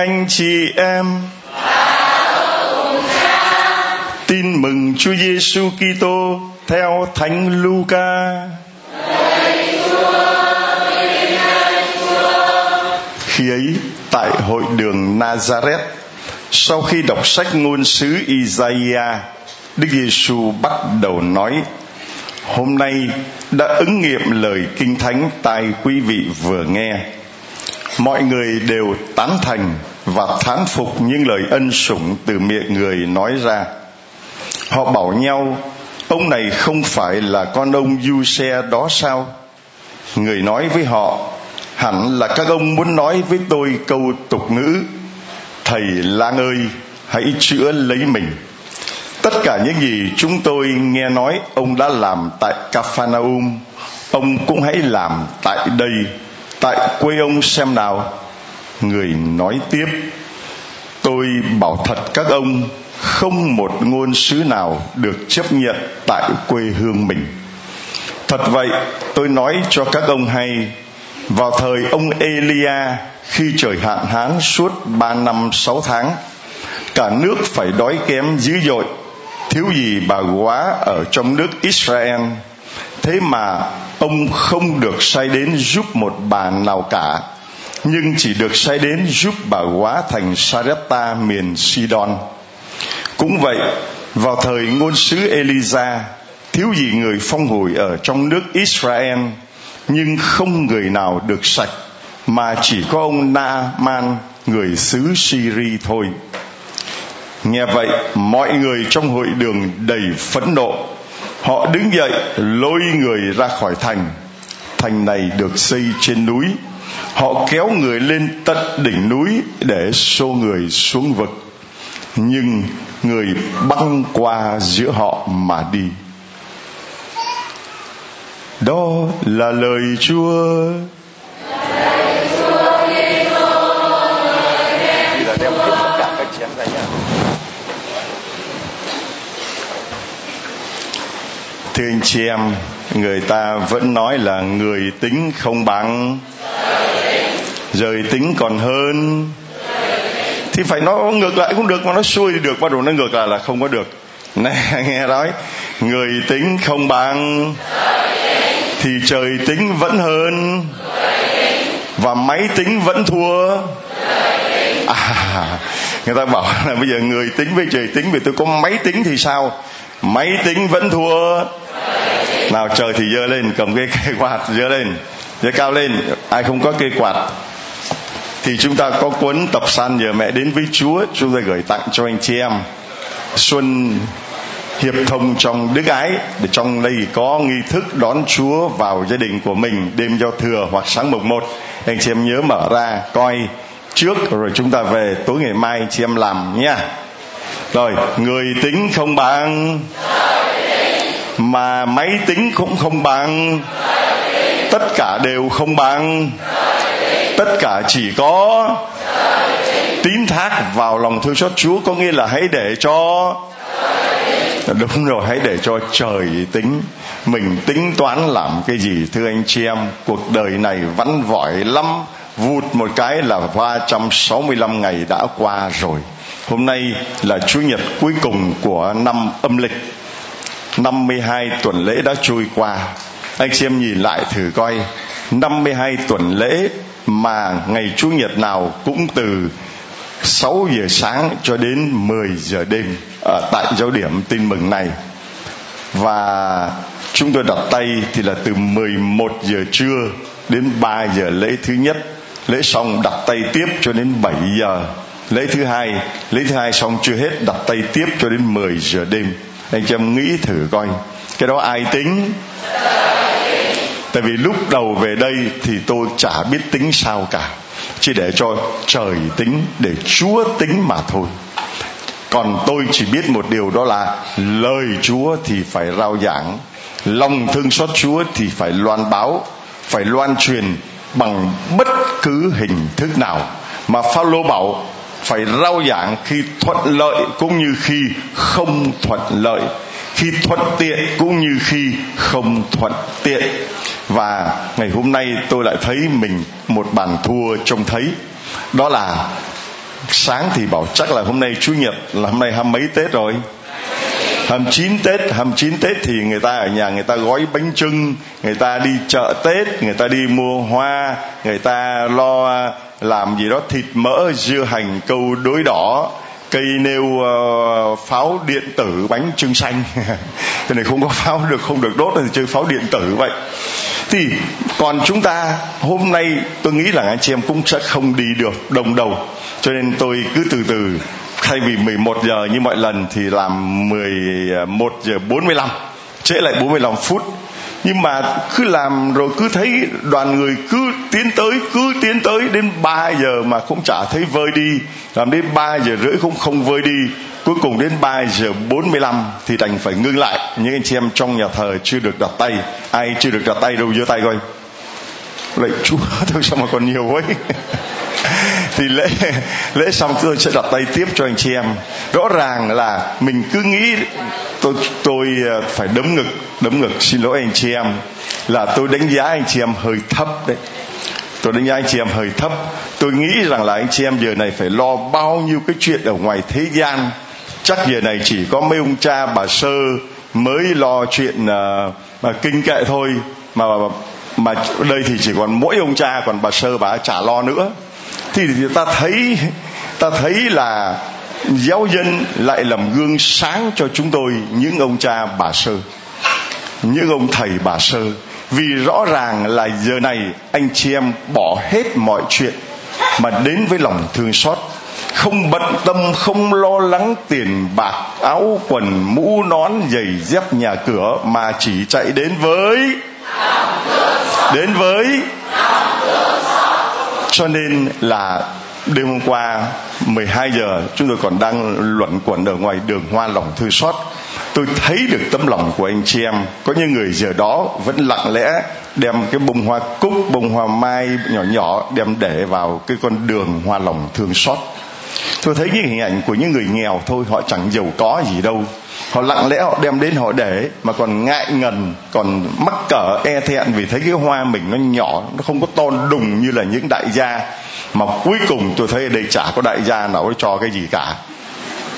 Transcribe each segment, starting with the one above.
Anh chị em. Tin mừng Chúa Giêsu Kitô theo Thánh Luca. Khi ấy tại hội đường Nazareth, sau khi đọc sách ngôn sứ Isaiah, Đức Giêsu bắt đầu nói: Hôm nay đã ứng nghiệm lời kinh thánh tai quý vị vừa nghe mọi người đều tán thành và thán phục những lời ân sủng từ miệng người nói ra. Họ bảo nhau, ông này không phải là con ông du xe đó sao? Người nói với họ, hẳn là các ông muốn nói với tôi câu tục ngữ, thầy lang ơi, hãy chữa lấy mình tất cả những gì chúng tôi nghe nói, ông đã làm tại capharnaum. Ông cũng hãy làm tại đây, tại quê ông xem nào người nói tiếp, tôi bảo thật các ông, không một ngôn sứ nào được chấp nhận tại quê hương mình. Thật vậy, tôi nói cho các ông hay, vào thời ông elia, khi trời hạn hán suốt ba năm sáu tháng, cả nước phải đói kém dữ dội, thiếu gì bà quá ở trong nước israel. Thế mà ông không được sai đến giúp một bà nào cả nhưng chỉ được sai đến giúp bà quá thành Sarepta miền Sidon. Cũng vậy, vào thời ngôn sứ Elisa, thiếu gì người phong hồi ở trong nước Israel, nhưng không người nào được sạch, mà chỉ có ông Naaman, người xứ Syria thôi. Nghe vậy, mọi người trong hội đường đầy phẫn nộ, họ đứng dậy lôi người ra khỏi thành thành này được xây trên núi họ kéo người lên tận đỉnh núi để xô người xuống vực. Nhưng người băng qua giữa họ mà đi. Đó là lời chúa. Thưa anh chị em, người ta vẫn nói là người tính không bằng rời tính còn hơn. Thì phải nói, ngược lại cũng được, mà nó xuôi thì được, bắt đầu nó ngược lại là không có được. Này, nghe nói, người tính không bằng. Thì trời tính vẫn hơn. Và máy tính vẫn thua. À người ta bảo là bây giờ người tính với trời tính, vì tôi có máy tính thì sao? Máy tính vẫn thua. Nào, trời thì dơ lên, cầm cái cây quạt dơ lên, dơ cao lên, ai không có cây quạt? Thì chúng ta có cuốn tập san nhờ mẹ đến với chúa, chúng ta gửi tặng cho anh chị em. Xuân hiệp thông trong đức ái, để trong đây có nghi thức đón chúa vào gia đình của mình đêm giao thừa hoặc sáng mùng một. Anh chị em nhớ mở ra, coi trước, rồi chúng ta về tối ngày mai chị em làm nha rồi, người tính không bằng. Mà máy tính cũng không bằng. Tất cả đều không bằng tất cả chỉ có tín thác vào lòng thương xót chúa, có nghĩa là hãy để cho đúng rồi, hãy để cho trời tính. Mình tính toán làm cái gì, thưa anh chị em, cuộc đời này vắn vỏi lắm. Vụt một cái là 365 ngày đã qua rồi. Hôm nay là chủ nhật cuối cùng của năm âm lịch. 52 tuần lễ đã trôi qua. Anh chị em nhìn lại thử coi. 52 tuần lễ mà ngày chủ nhật nào cũng từ 6 giờ sáng cho đến 10 giờ đêm ở tại giáo điểm tin mừng này. Và chúng tôi đặt tay thì là từ 11 giờ trưa đến 3 giờ lễ thứ nhất. Lễ xong đặt tay tiếp cho đến 7 giờ. Lễ thứ hai, lễ thứ hai xong chưa hết, đặt tay tiếp cho đến 10 giờ đêm. Anh chị em nghĩ thử coi, cái đó ai tính? Tại vì lúc đầu về đây thì tôi chả biết tính sao cả. Chỉ để cho trời tính, để chúa tính mà thôi. Còn tôi chỉ biết một điều đó là lời chúa thì phải rao giảng, lòng thương xót chúa thì phải loan báo, phải loan truyền bằng bất cứ hình thức nào. Mà Phaolô bảo phải rao giảng khi thuận lợi cũng như khi không thuận lợi khi thuận tiện cũng như khi không thuận tiện. Và ngày hôm nay tôi lại thấy mình một bàn thua trông thấy. Đó là sáng thì bảo chắc là hôm nay chủ nhật là hôm nay hai mấy tết rồi? Hầm chín tết hầm chín tết thì người ta ở nhà người ta gói bánh trưng người ta đi chợ tết, người ta đi mua hoa, người ta lo làm gì đó thịt mỡ, dưa hành, câu đối đỏ cây nêu uh, pháo điện tử bánh trưng xanh. Cái này không có pháo được không được đốt thì chơi pháo điện tử vậy. Thì còn chúng ta hôm nay tôi nghĩ là anh chị em cũng sẽ không đi được đồng đầu. Cho nên tôi cứ từ từ thay vì 11 giờ như mọi lần thì làm 11 ờ, giờ 45 trễ lại 45 phút nhưng mà cứ làm rồi cứ thấy đoàn người cứ tiến tới, cứ tiến tới, đến 3 giờ mà cũng chả thấy vơi đi. Làm đến 3 giờ rưỡi cũng không vơi đi. Cuối cùng đến 3 giờ 45 thì đành phải ngưng lại. Những anh chị em trong nhà thờ chưa được đặt tay. Ai chưa được đặt tay đâu, giơ tay coi. Lạy chúa thôi sao mà còn nhiều ấy thì lễ lễ xong tôi sẽ đặt tay tiếp cho anh chị em. Rõ ràng là mình cứ nghĩ tôi tôi ờ, phải đấm ngực đấm ngực xin lỗi anh chị em là tôi đánh giá anh chị em hơi thấp đấy. Tôi đánh giá anh chị em hơi thấp. Tôi nghĩ rằng là anh chị em giờ này phải lo bao nhiêu cái chuyện ở ngoài thế gian. Chắc giờ này chỉ có mấy ông cha bà sơ mới lo chuyện uh, mà kinh kệ thôi. Mà mà đây thì chỉ còn mỗi ông cha còn bà sơ bà chả lo nữa thì ta thấy ta thấy là giáo dân lại làm gương sáng cho chúng tôi những ông cha bà sơ những ông thầy bà sơ. Vì rõ ràng là giờ này anh chị em bỏ hết mọi chuyện mà đến với lòng thương xót. Không bận tâm không lo lắng tiền bạc áo quần mũ nón giày dép nhà cửa mà chỉ chạy đến với đến với cho nên là đêm hôm qua 12 giờ, chúng tôi còn đang luận quẩn ở ngoài đường hoa lòng thư xót. Tôi thấy được tấm lòng của anh chị em. Có những người giờ đó vẫn lặng lẽ đem cái bông hoa cúc, bông hoa mai nhỏ nhỏ đem để vào cái con đường hoa lòng thương xót. Tôi thấy những hình ảnh của những người nghèo thôi, họ chẳng giàu có gì đâu họ lặng lẽ họ đem đến, họ để, mà còn ngại ngần, còn mắc cỡ e thẹn vì thấy cái hoa mình nó nhỏ, nó không có to đùng như là những đại gia. Mà cuối cùng tôi thấy ở đây chả có đại gia nào cho cái gì cả.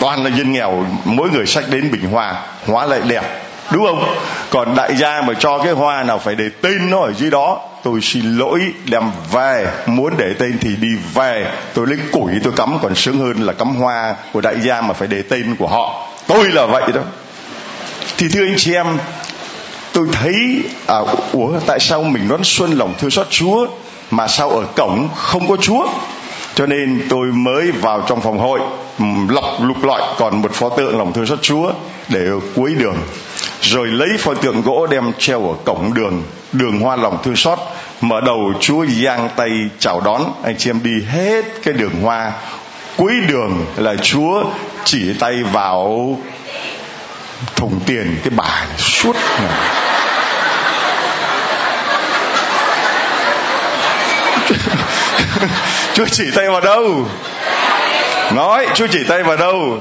Toàn là dân nghèo, mỗi người sách đến bình hoa, hóa lại đẹp, đúng không? Còn đại gia mà cho cái hoa nào phải để tên nó ở dưới đó, tôi xin lỗi, đem về. Muốn để tên thì đi về. Tôi lấy củi tôi cắm còn sướng hơn là cắm hoa của đại gia mà phải để tên của họ tôi là vậy đó. Thì thưa anh chị em tôi thấy à, ủa tại sao mình đón xuân lòng thương xót chúa mà sao ở cổng không có chúa? Cho nên tôi mới vào trong phòng hội lọc lục lọi còn một pho tượng lòng thương xót chúa để ở cuối đường. Rồi lấy pho tượng gỗ đem treo ở cổng đường đường hoa lòng thương xót mở đầu chúa giang tay chào đón. Anh chị em đi hết cái đường hoa. Cuối đường là chúa chỉ tay vào thùng tiền cái bà suốt ngày. Chúa chỉ tay vào đâu? Nói, chúa chỉ tay vào đâu?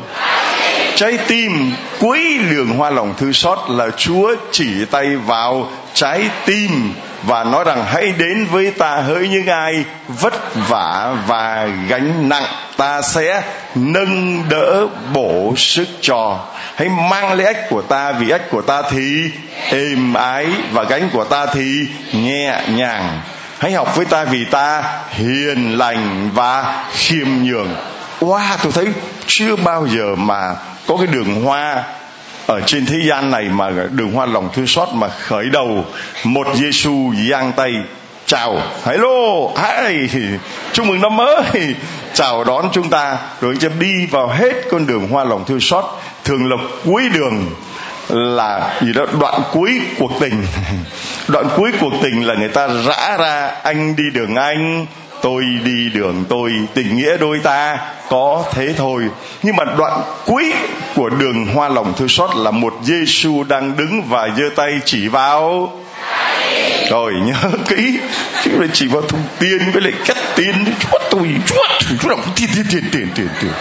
Trái tim cuối đường hoa lòng thư xót là chúa chỉ tay vào trái tim và nói rằng hãy đến với ta hỡi những ai vất vả và gánh nặng. Ta sẽ nâng đỡ bổ sức cho. Hãy mang lấy ách của ta, vì ách của ta thì êm ái và gánh của ta thì nhẹ nhàng. Hãy học với ta vì ta hiền lành và khiêm nhường. Wow, tôi thấy chưa bao giờ mà có cái đường hoa ở trên thế gian này mà đường hoa lòng thương xót mà khởi đầu một Giêsu giang tay. Chào. Hello. Hi. Chúc mừng năm mới. Chào đón chúng ta. Rồi cho đi vào hết con đường hoa lòng thương xót. Thường là cuối đường là gì đó, đoạn cuối cuộc tình. Đoạn cuối cuộc tình là người ta rã ra, anh đi đường anh tôi đi đường tôi, tình nghĩa đôi ta, có thế thôi. Nhưng mà đoạn cuối của đường hoa lòng thư xót là một Giêsu đang đứng và giơ tay chỉ vào. Rồi, nhớ kỹ, chứ lại chỉ vào thùng tiền với lại cắt tiền chúa tôi, chúa chúa đọc tiền tiền tiền tiền tiền tiền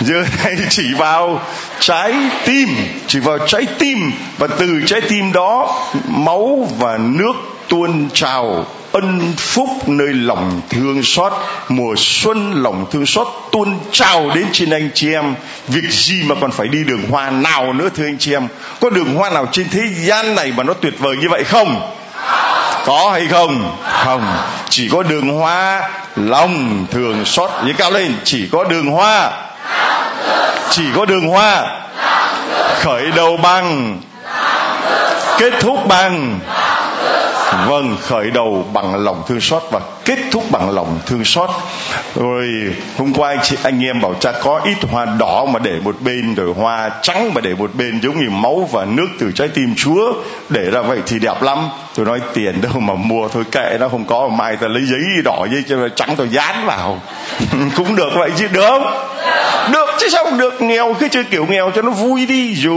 giơ tay chỉ vào trái tim, chỉ vào trái tim. Và từ trái tim đó, máu và nước tuôn trào ân phúc nơi lòng thương xót, mùa xuân lòng thương xót tuôn trào đến trên anh chị em. Việc gì mà còn phải đi đường hoa nào nữa, thưa anh chị em? Có đường hoa nào trên thế gian này mà nó tuyệt vời như vậy không? Có hay không? Không. Chỉ có đường hoa lòng thường xót. Như cao lên, chỉ có đường hoa chỉ có đường hoa khởi đầu bằng, kết thúc bằng vâng khởi đầu bằng lòng thương xót và kết thúc bằng lòng thương xót. Rồi, hôm qua anh chị, anh em bảo cha có ít hoa đỏ mà để một bên, rồi hoa trắng mà để một bên, giống như máu và nước từ trái tim chúa. Để ra vậy thì đẹp lắm tôi nói tiền đâu mà mua thôi kệ nó không có. Mai ta lấy giấy đỏ giấy cho trắng tôi dán vào. Cũng được vậy chứ được. Không được chứ sao không được? Nghèo cứ chơi kiểu nghèo cho nó vui đi. Dù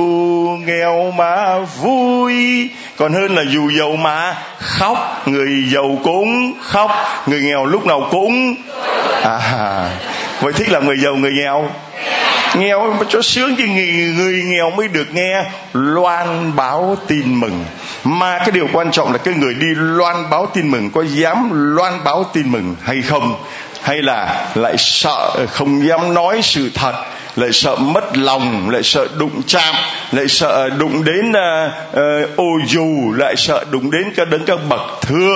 nghèo mà vui còn hơn là dù giàu mà khóc. Người giàu cũng khóc người nghèo lúc nào cũng à vậy thích là người giàu người nghèo nghèo cho sướng chứ người, người nghèo mới được nghe loan báo tin mừng. Mà cái điều quan trọng là cái người đi loan báo tin mừng có dám loan báo tin mừng hay không? Hay là lại sợ không dám nói sự thật lại sợ mất lòng lại sợ đụng chạm lại sợ đụng đến uh, uh, ô dù lại sợ đụng đến các đấng các bậc thưa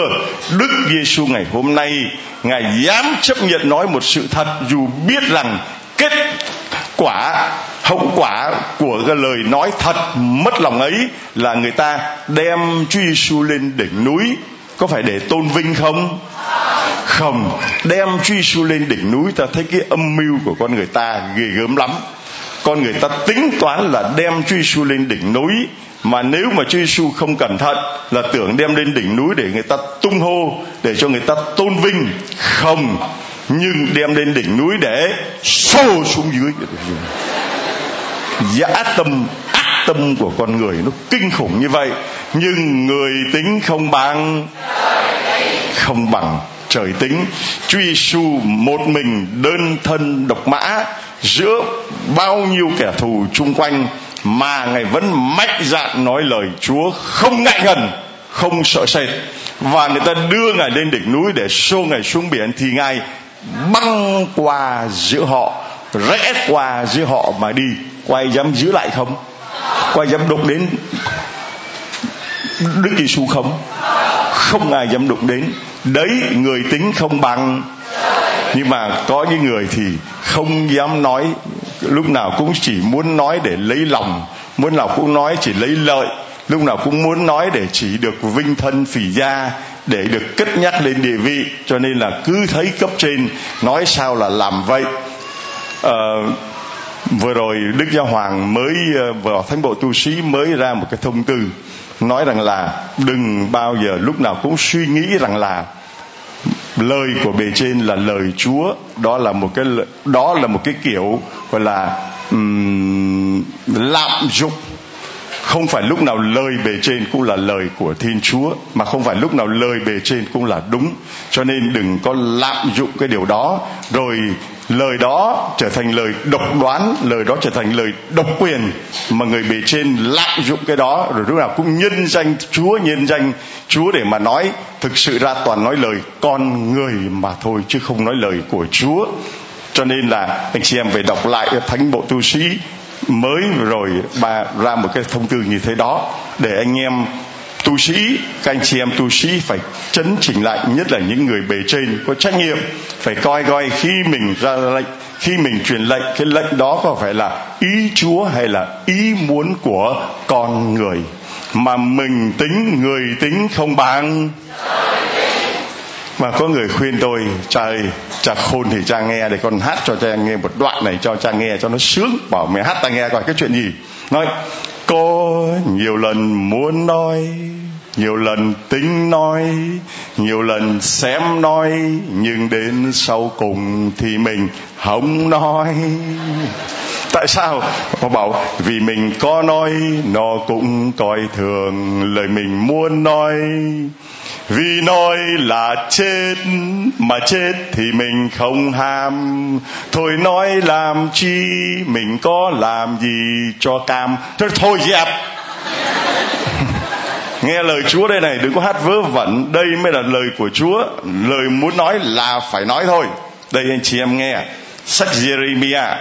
đức giêsu ngày hôm nay ngài dám chấp nhận nói một sự thật dù biết rằng kết quả, hậu quả của cái lời nói thật mất lòng ấy là người ta đem Chúa Giêsu lên đỉnh núi. Có phải để tôn vinh không? Không. Đem Chúa Giêsu lên đỉnh núi, ta thấy cái âm mưu của con người ta ghê gớm lắm. Con người ta tính toán là đem Chúa Giêsu lên đỉnh núi, mà nếu mà Chúa Giêsu không cẩn thận là tưởng đem lên đỉnh núi để người ta tung hô, để cho người ta tôn vinh. Không nhưng đem lên đỉnh núi để xô xuống dưới. Dạ, Dã tâm, ác tâm của con người nó kinh khủng như vậy. Nhưng người tính không bằng. Không bằng trời tính. Truy su một mình đơn thân độc mã giữa bao nhiêu kẻ thù chung quanh mà ngài vẫn mạnh dạn nói lời Chúa không ngại ngần, không sợ sệt. Và người ta đưa ngài lên đỉnh núi để xô ngài xuống biển thì ngài băng qua giữa họ, rẽ qua giữa họ mà đi. Quay dám giữ lại không? Quay dám đụng đến Đức Giêsu không? Không ai dám đụng đến. Đấy, người tính không bằng. Nhưng mà có những người thì không dám nói. Lúc nào cũng chỉ muốn nói để lấy lòng. Muốn nào cũng nói chỉ lấy lợi. Lúc nào cũng muốn nói để chỉ được vinh thân phỉ gia để được kết nhắc lên địa vị cho nên là cứ thấy cấp trên nói sao là làm vậy. À, vừa rồi đức giáo hoàng mới ờ, vào thánh bộ tu sĩ mới ra một cái thông tư nói rằng là đừng bao giờ lúc nào cũng suy nghĩ rằng là lời của bề trên là lời Chúa. Đó là một cái đó là một cái kiểu gọi là um, lạm dụng không phải lúc nào lời bề trên cũng là lời của thiên chúa, mà không phải lúc nào lời bề trên cũng là đúng. Cho nên đừng có lạm dụng cái điều đó. Rồi lời đó trở thành lời độc đoán, lời đó trở thành lời độc quyền, mà người bề trên lạm dụng cái đó. Rồi lúc nào cũng nhân danh chúa, nhân danh chúa để mà nói, thực sự ra toàn nói lời con người mà thôi, chứ không nói lời của chúa. Cho nên là anh chị em phải đọc lại thánh bộ tu sĩ mới rồi bà ra một cái thông tư như thế đó, để anh em tu sĩ, các anh chị em tu sĩ phải chấn chỉnh lại, nhất là những người bề trên có trách nhiệm, phải coi coi khi mình ra lệnh, khi mình truyền lệnh, cái lệnh đó có phải là ý chúa hay là ý muốn của con người. Mà mình tính, người tính không bằng mà có người khuyên tôi, cha ơi, cha khôn thì cha nghe để con hát cho cha nghe một đoạn này, cho cha nghe cho nó sướng. Bảo mẹ hát, ta nghe coi cái chuyện gì? Nói, có nhiều lần muốn nói nhiều lần tính nói, nhiều lần xem nói, nhưng đến sau cùng thì mình không nói. Tại sao? Họ bảo, vì mình có nói, nó cũng coi thường lời mình muốn nói. Vì nói là chết, mà chết thì mình không ham. Thôi nói làm chi, mình có làm gì cho cam. Thôi thôi dẹp nghe lời Chúa đây này, đừng có hát vớ vẩn. Đây mới là lời của Chúa. Lời muốn nói là phải nói thôi. Đây anh chị em nghe. Sách Jeremiah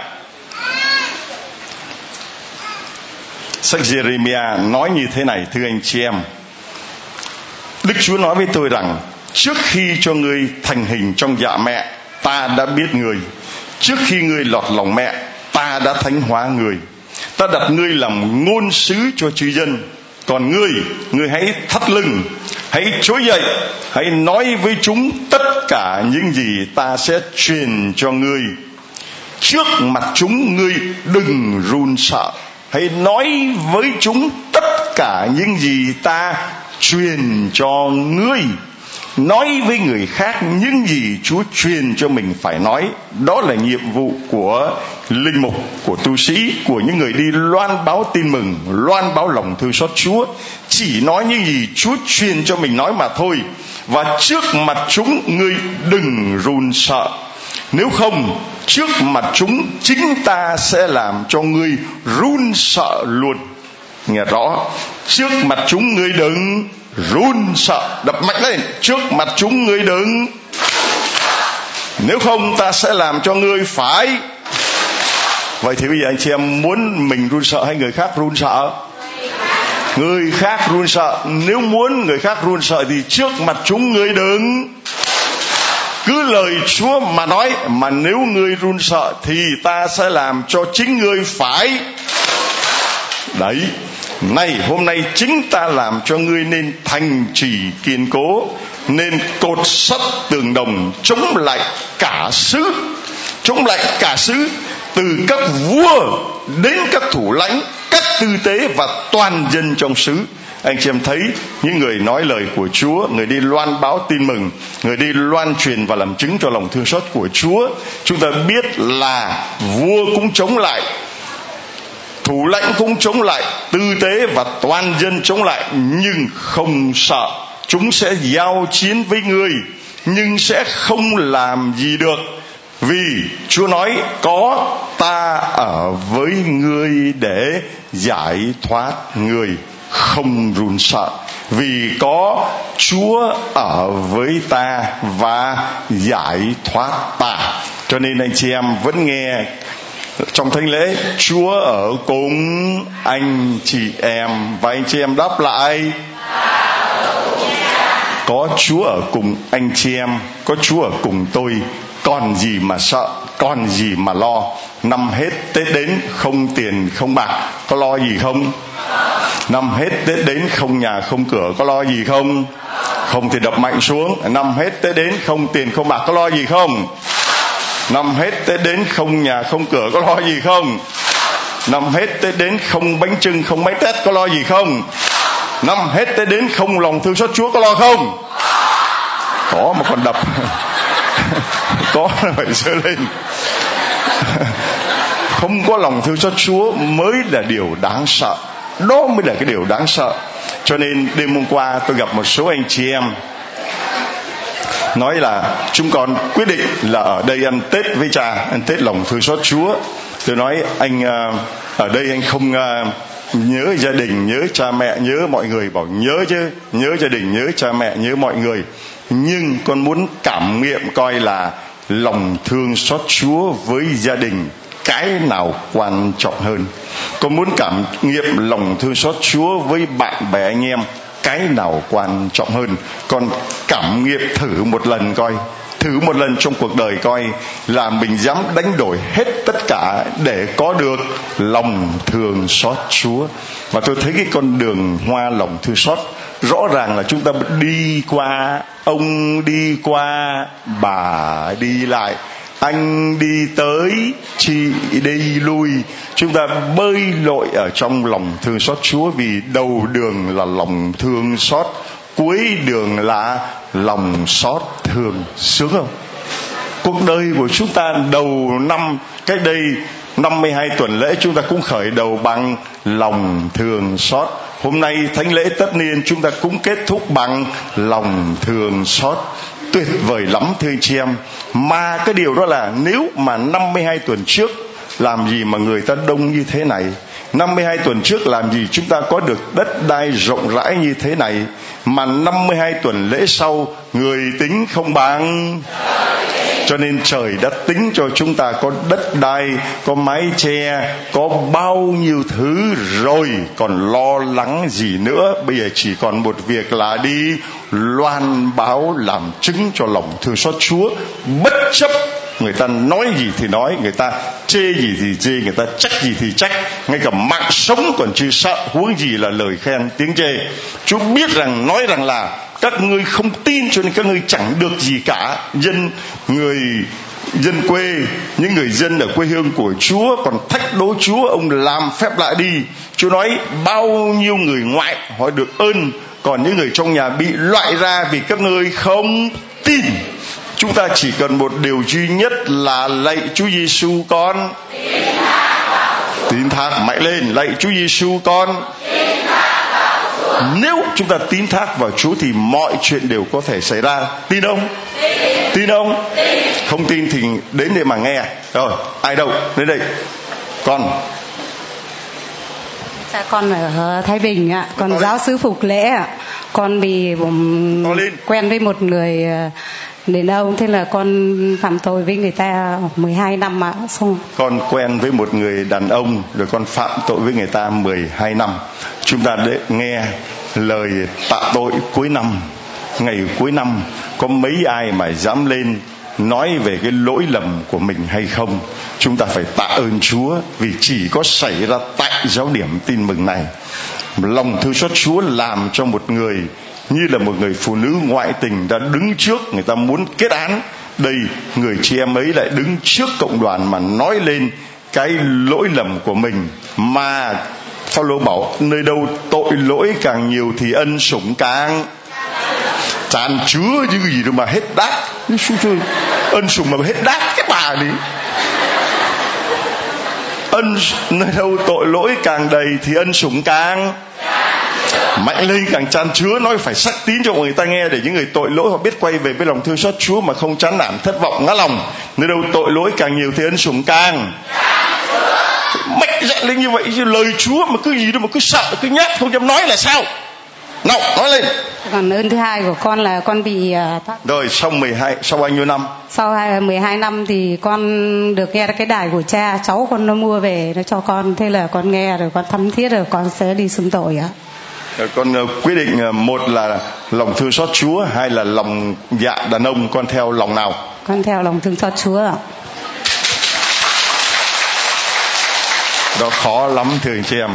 sách Jeremiah nói như thế này, thưa anh chị em. Đức Chúa nói với tôi rằng, trước khi cho ngươi thành hình trong dạ mẹ, ta đã biết người trước khi ngươi lọt lòng mẹ, ta đã thánh hóa người ta đặt ngươi làm ngôn sứ cho chư dân còn ngươi ngươi hãy thắt lưng, hãy trỗi dậy, hãy nói với chúng tất cả những gì ta sẽ truyền cho ngươi. Trước mặt chúng ngươi đừng run sợ, hãy nói với chúng tất cả những gì ta truyền cho ngươi nói với người khác những gì Chúa truyền cho mình phải nói. Đó là nhiệm vụ của linh mục, của tu sĩ, của những người đi loan báo tin mừng, loan báo lòng thương xót Chúa. Chỉ nói những gì Chúa truyền cho mình nói mà thôi. Và trước mặt chúng, ngươi đừng run sợ. Nếu không, trước mặt chúng, chính ta sẽ làm cho ngươi run sợ luôn. Nghe rõ. Trước mặt chúng, ngươi đừng run sợ, đập mạnh lên trước mặt chúng ngươi đứng. Nếu không, ta sẽ làm cho ngươi phải. Vậy thì bây giờ anh chị em muốn mình run sợ hay người khác run sợ? Người khác run sợ. Nếu muốn người khác run sợ thì trước mặt chúng ngươi đứng. Cứ lời chúa mà nói, mà nếu ngươi run sợ thì ta sẽ làm cho chính ngươi phải. Đấy này hôm nay chính ta làm cho ngươi nên thành trì kiên cố nên cột sắt tường đồng chống lại cả xứ chống lại cả xứ từ các vua đến các thủ lãnh các tư tế và toàn dân trong xứ. Anh chị em thấy những người nói lời của Chúa, người đi loan báo tin mừng, người đi loan truyền và làm chứng cho lòng thương xót của Chúa, chúng ta biết là vua cũng chống lại, thủ lãnh cũng chống lại, tư tế và toàn dân chống lại, nhưng không sợ. Chúng sẽ giao chiến với người, nhưng sẽ không làm gì được. Vì chúa nói, có ta ở với ngươi để giải thoát người, không run sợ. Vì có chúa ở với ta và giải thoát ta. Cho nên anh chị em vẫn nghe trong thánh lễ, chúa ở cùng anh chị em. Và anh chị em đáp lại. Có chúa ở cùng anh chị em, có chúa ở cùng tôi. Còn gì mà sợ, còn gì mà lo. Năm hết tết đến, không tiền, không bạc. Có lo gì không? Năm hết tết đến, không nhà, không cửa. Có lo gì không? Không thì đập mạnh xuống. Năm hết tết đến, không tiền, không bạc. Có lo gì không? Năm hết tết đến không nhà, không cửa, có lo gì không? Năm hết tết đến không bánh trưng, không bánh tét, có lo gì không? Năm hết tết đến không lòng thương xót chúa, có lo không? Có mà còn đập. Có là phải giơ lên. Không có lòng thương xót chúa mới là điều đáng sợ. Đó mới là cái điều đáng sợ. Cho nên đêm hôm qua tôi gặp một số anh chị em nói là chúng con quyết định là ở đây ăn tết với cha, ăn tết lòng thương xót chúa. Tôi nói anh ờ, ở đây anh không ờ, nhớ gia đình, nhớ cha mẹ, nhớ mọi người bảo nhớ chứ, nhớ gia đình, nhớ cha mẹ, nhớ mọi người. Nhưng con muốn cảm nghiệm coi là lòng thương xót chúa với gia đình cái nào quan trọng hơn. Con muốn cảm nghiệm lòng thương xót chúa với bạn bè anh em cái nào quan trọng hơn. Còn cảm nghiệm thử một lần coi, thử một lần trong cuộc đời coi là mình dám đánh đổi hết tất cả để có được lòng thương xót Chúa. Và tôi thấy cái con đường hoa lòng thương xót, rõ ràng là chúng ta đi qua, ông đi qua, bà đi lại anh đi tới, chị đi lui. Chúng ta bơi lội ở trong lòng thương xót. Chúa, vì đầu đường là lòng thương xót, cuối đường là lòng xót thương sướng không? Cuộc đời của chúng ta đầu năm, cách đây 52 tuần lễ, chúng ta cũng khởi đầu bằng lòng thương xót. Hôm nay thánh lễ tất niên, chúng ta cũng kết thúc bằng lòng thương xót tuyệt vời lắm, thưa anh chị em. Mà cái điều đó là nếu mà 52 tuần trước, làm gì mà người ta đông như thế này? 52 tuần trước làm gì chúng ta có được đất đai rộng rãi như thế này? Mà 52 tuần lễ sau, người tính không bằng cho nên trời đã tính cho chúng ta có đất đai, có mái che, có bao nhiêu thứ rồi còn lo lắng gì nữa. Bây giờ chỉ còn một việc là đi loan báo làm chứng cho lòng thương xót chúa. Bất chấp người ta nói gì thì nói, người ta chê gì thì chê, người ta trách gì thì trách. Ngay cả mạng sống còn chưa sợ, huống gì là lời khen tiếng chê. Chúa biết rằng, nói rằng là các ngươi không tin cho nên các ngươi chẳng được gì cả. Dân, người, dân quê, những người dân ở quê hương của chúa, còn thách đố chúa, ông làm phép lại đi. Chúa nói, bao nhiêu người ngoại họ được ơn, còn những người trong nhà bị loại ra vì các ngươi không tin. Chúng ta chỉ cần một điều duy nhất là lạy Chúa Giêsu con. Tin thác mạnh lên, lạy Chúa Giêsu con nếu chúng ta tin thác vào Chúa thì mọi chuyện đều có thể xảy ra. Tin không? Tin không? Không tin thì đến để mà nghe. Rồi ai đâu? Đến đây. Con. Dạ con ở Thái Bình ạ, con giáo sứ Phục Lễ ạ. Con bị quen với một người đến đâu thế là con phạm tội với người ta 12 năm ạ xong. Con quen với một người đàn ông, rồi con phạm tội với người ta 12 năm. Chúng ta để nghe lời tạ tội cuối năm. Ngày cuối năm, có mấy ai mà dám lên nói về cái lỗi lầm của mình hay không? Chúng ta phải tạ ơn chúa, vì chỉ có xảy ra tại giáo điểm tin mừng này. Lòng thương xót chúa làm cho một người như là một người phụ nữ ngoại tình đã đứng trước, người ta muốn kết án. Đây, người chị em ấy lại đứng trước cộng đoàn mà nói lên cái lỗi lầm của mình. Mà Phaolô bảo, nơi đâu tội lỗi càng nhiều thì ân sủng càng. Tràn chứa như gì đâu mà hết đát. Ân sủng mà hết đát cái bà đi. Ân, nơi đâu tội lỗi càng đầy thì ân sủng càng mạnh lên càng chan chứa nói phải sắc tín cho người ta nghe để những người tội lỗi họ biết quay về với lòng thương xót Chúa mà không chán nản thất vọng ngã lòng. Nơi đâu tội lỗi càng nhiều thì ân sủng càng. Mạnh dạn lên như vậy chứ lời Chúa mà cứ gì đâu mà cứ sợ cứ nhát không dám nói là sao? Nào nói lên. Còn ơn thứ hai của con là con bị uh, rồi sau 12 sau bao nhiêu năm? Sau 12 năm thì con được nghe cái đài của cha cháu con nó mua về nó cho con. Thế là con nghe rồi con thấm thiết rồi con sẽ đi xưng tội ạ con ờ, quyết định ờ, một là lòng thương xót Chúa hai là lòng dạ đàn ông con theo lòng nào? Con theo lòng thương xót Chúa ạ. Đó khó lắm thưa anh chị em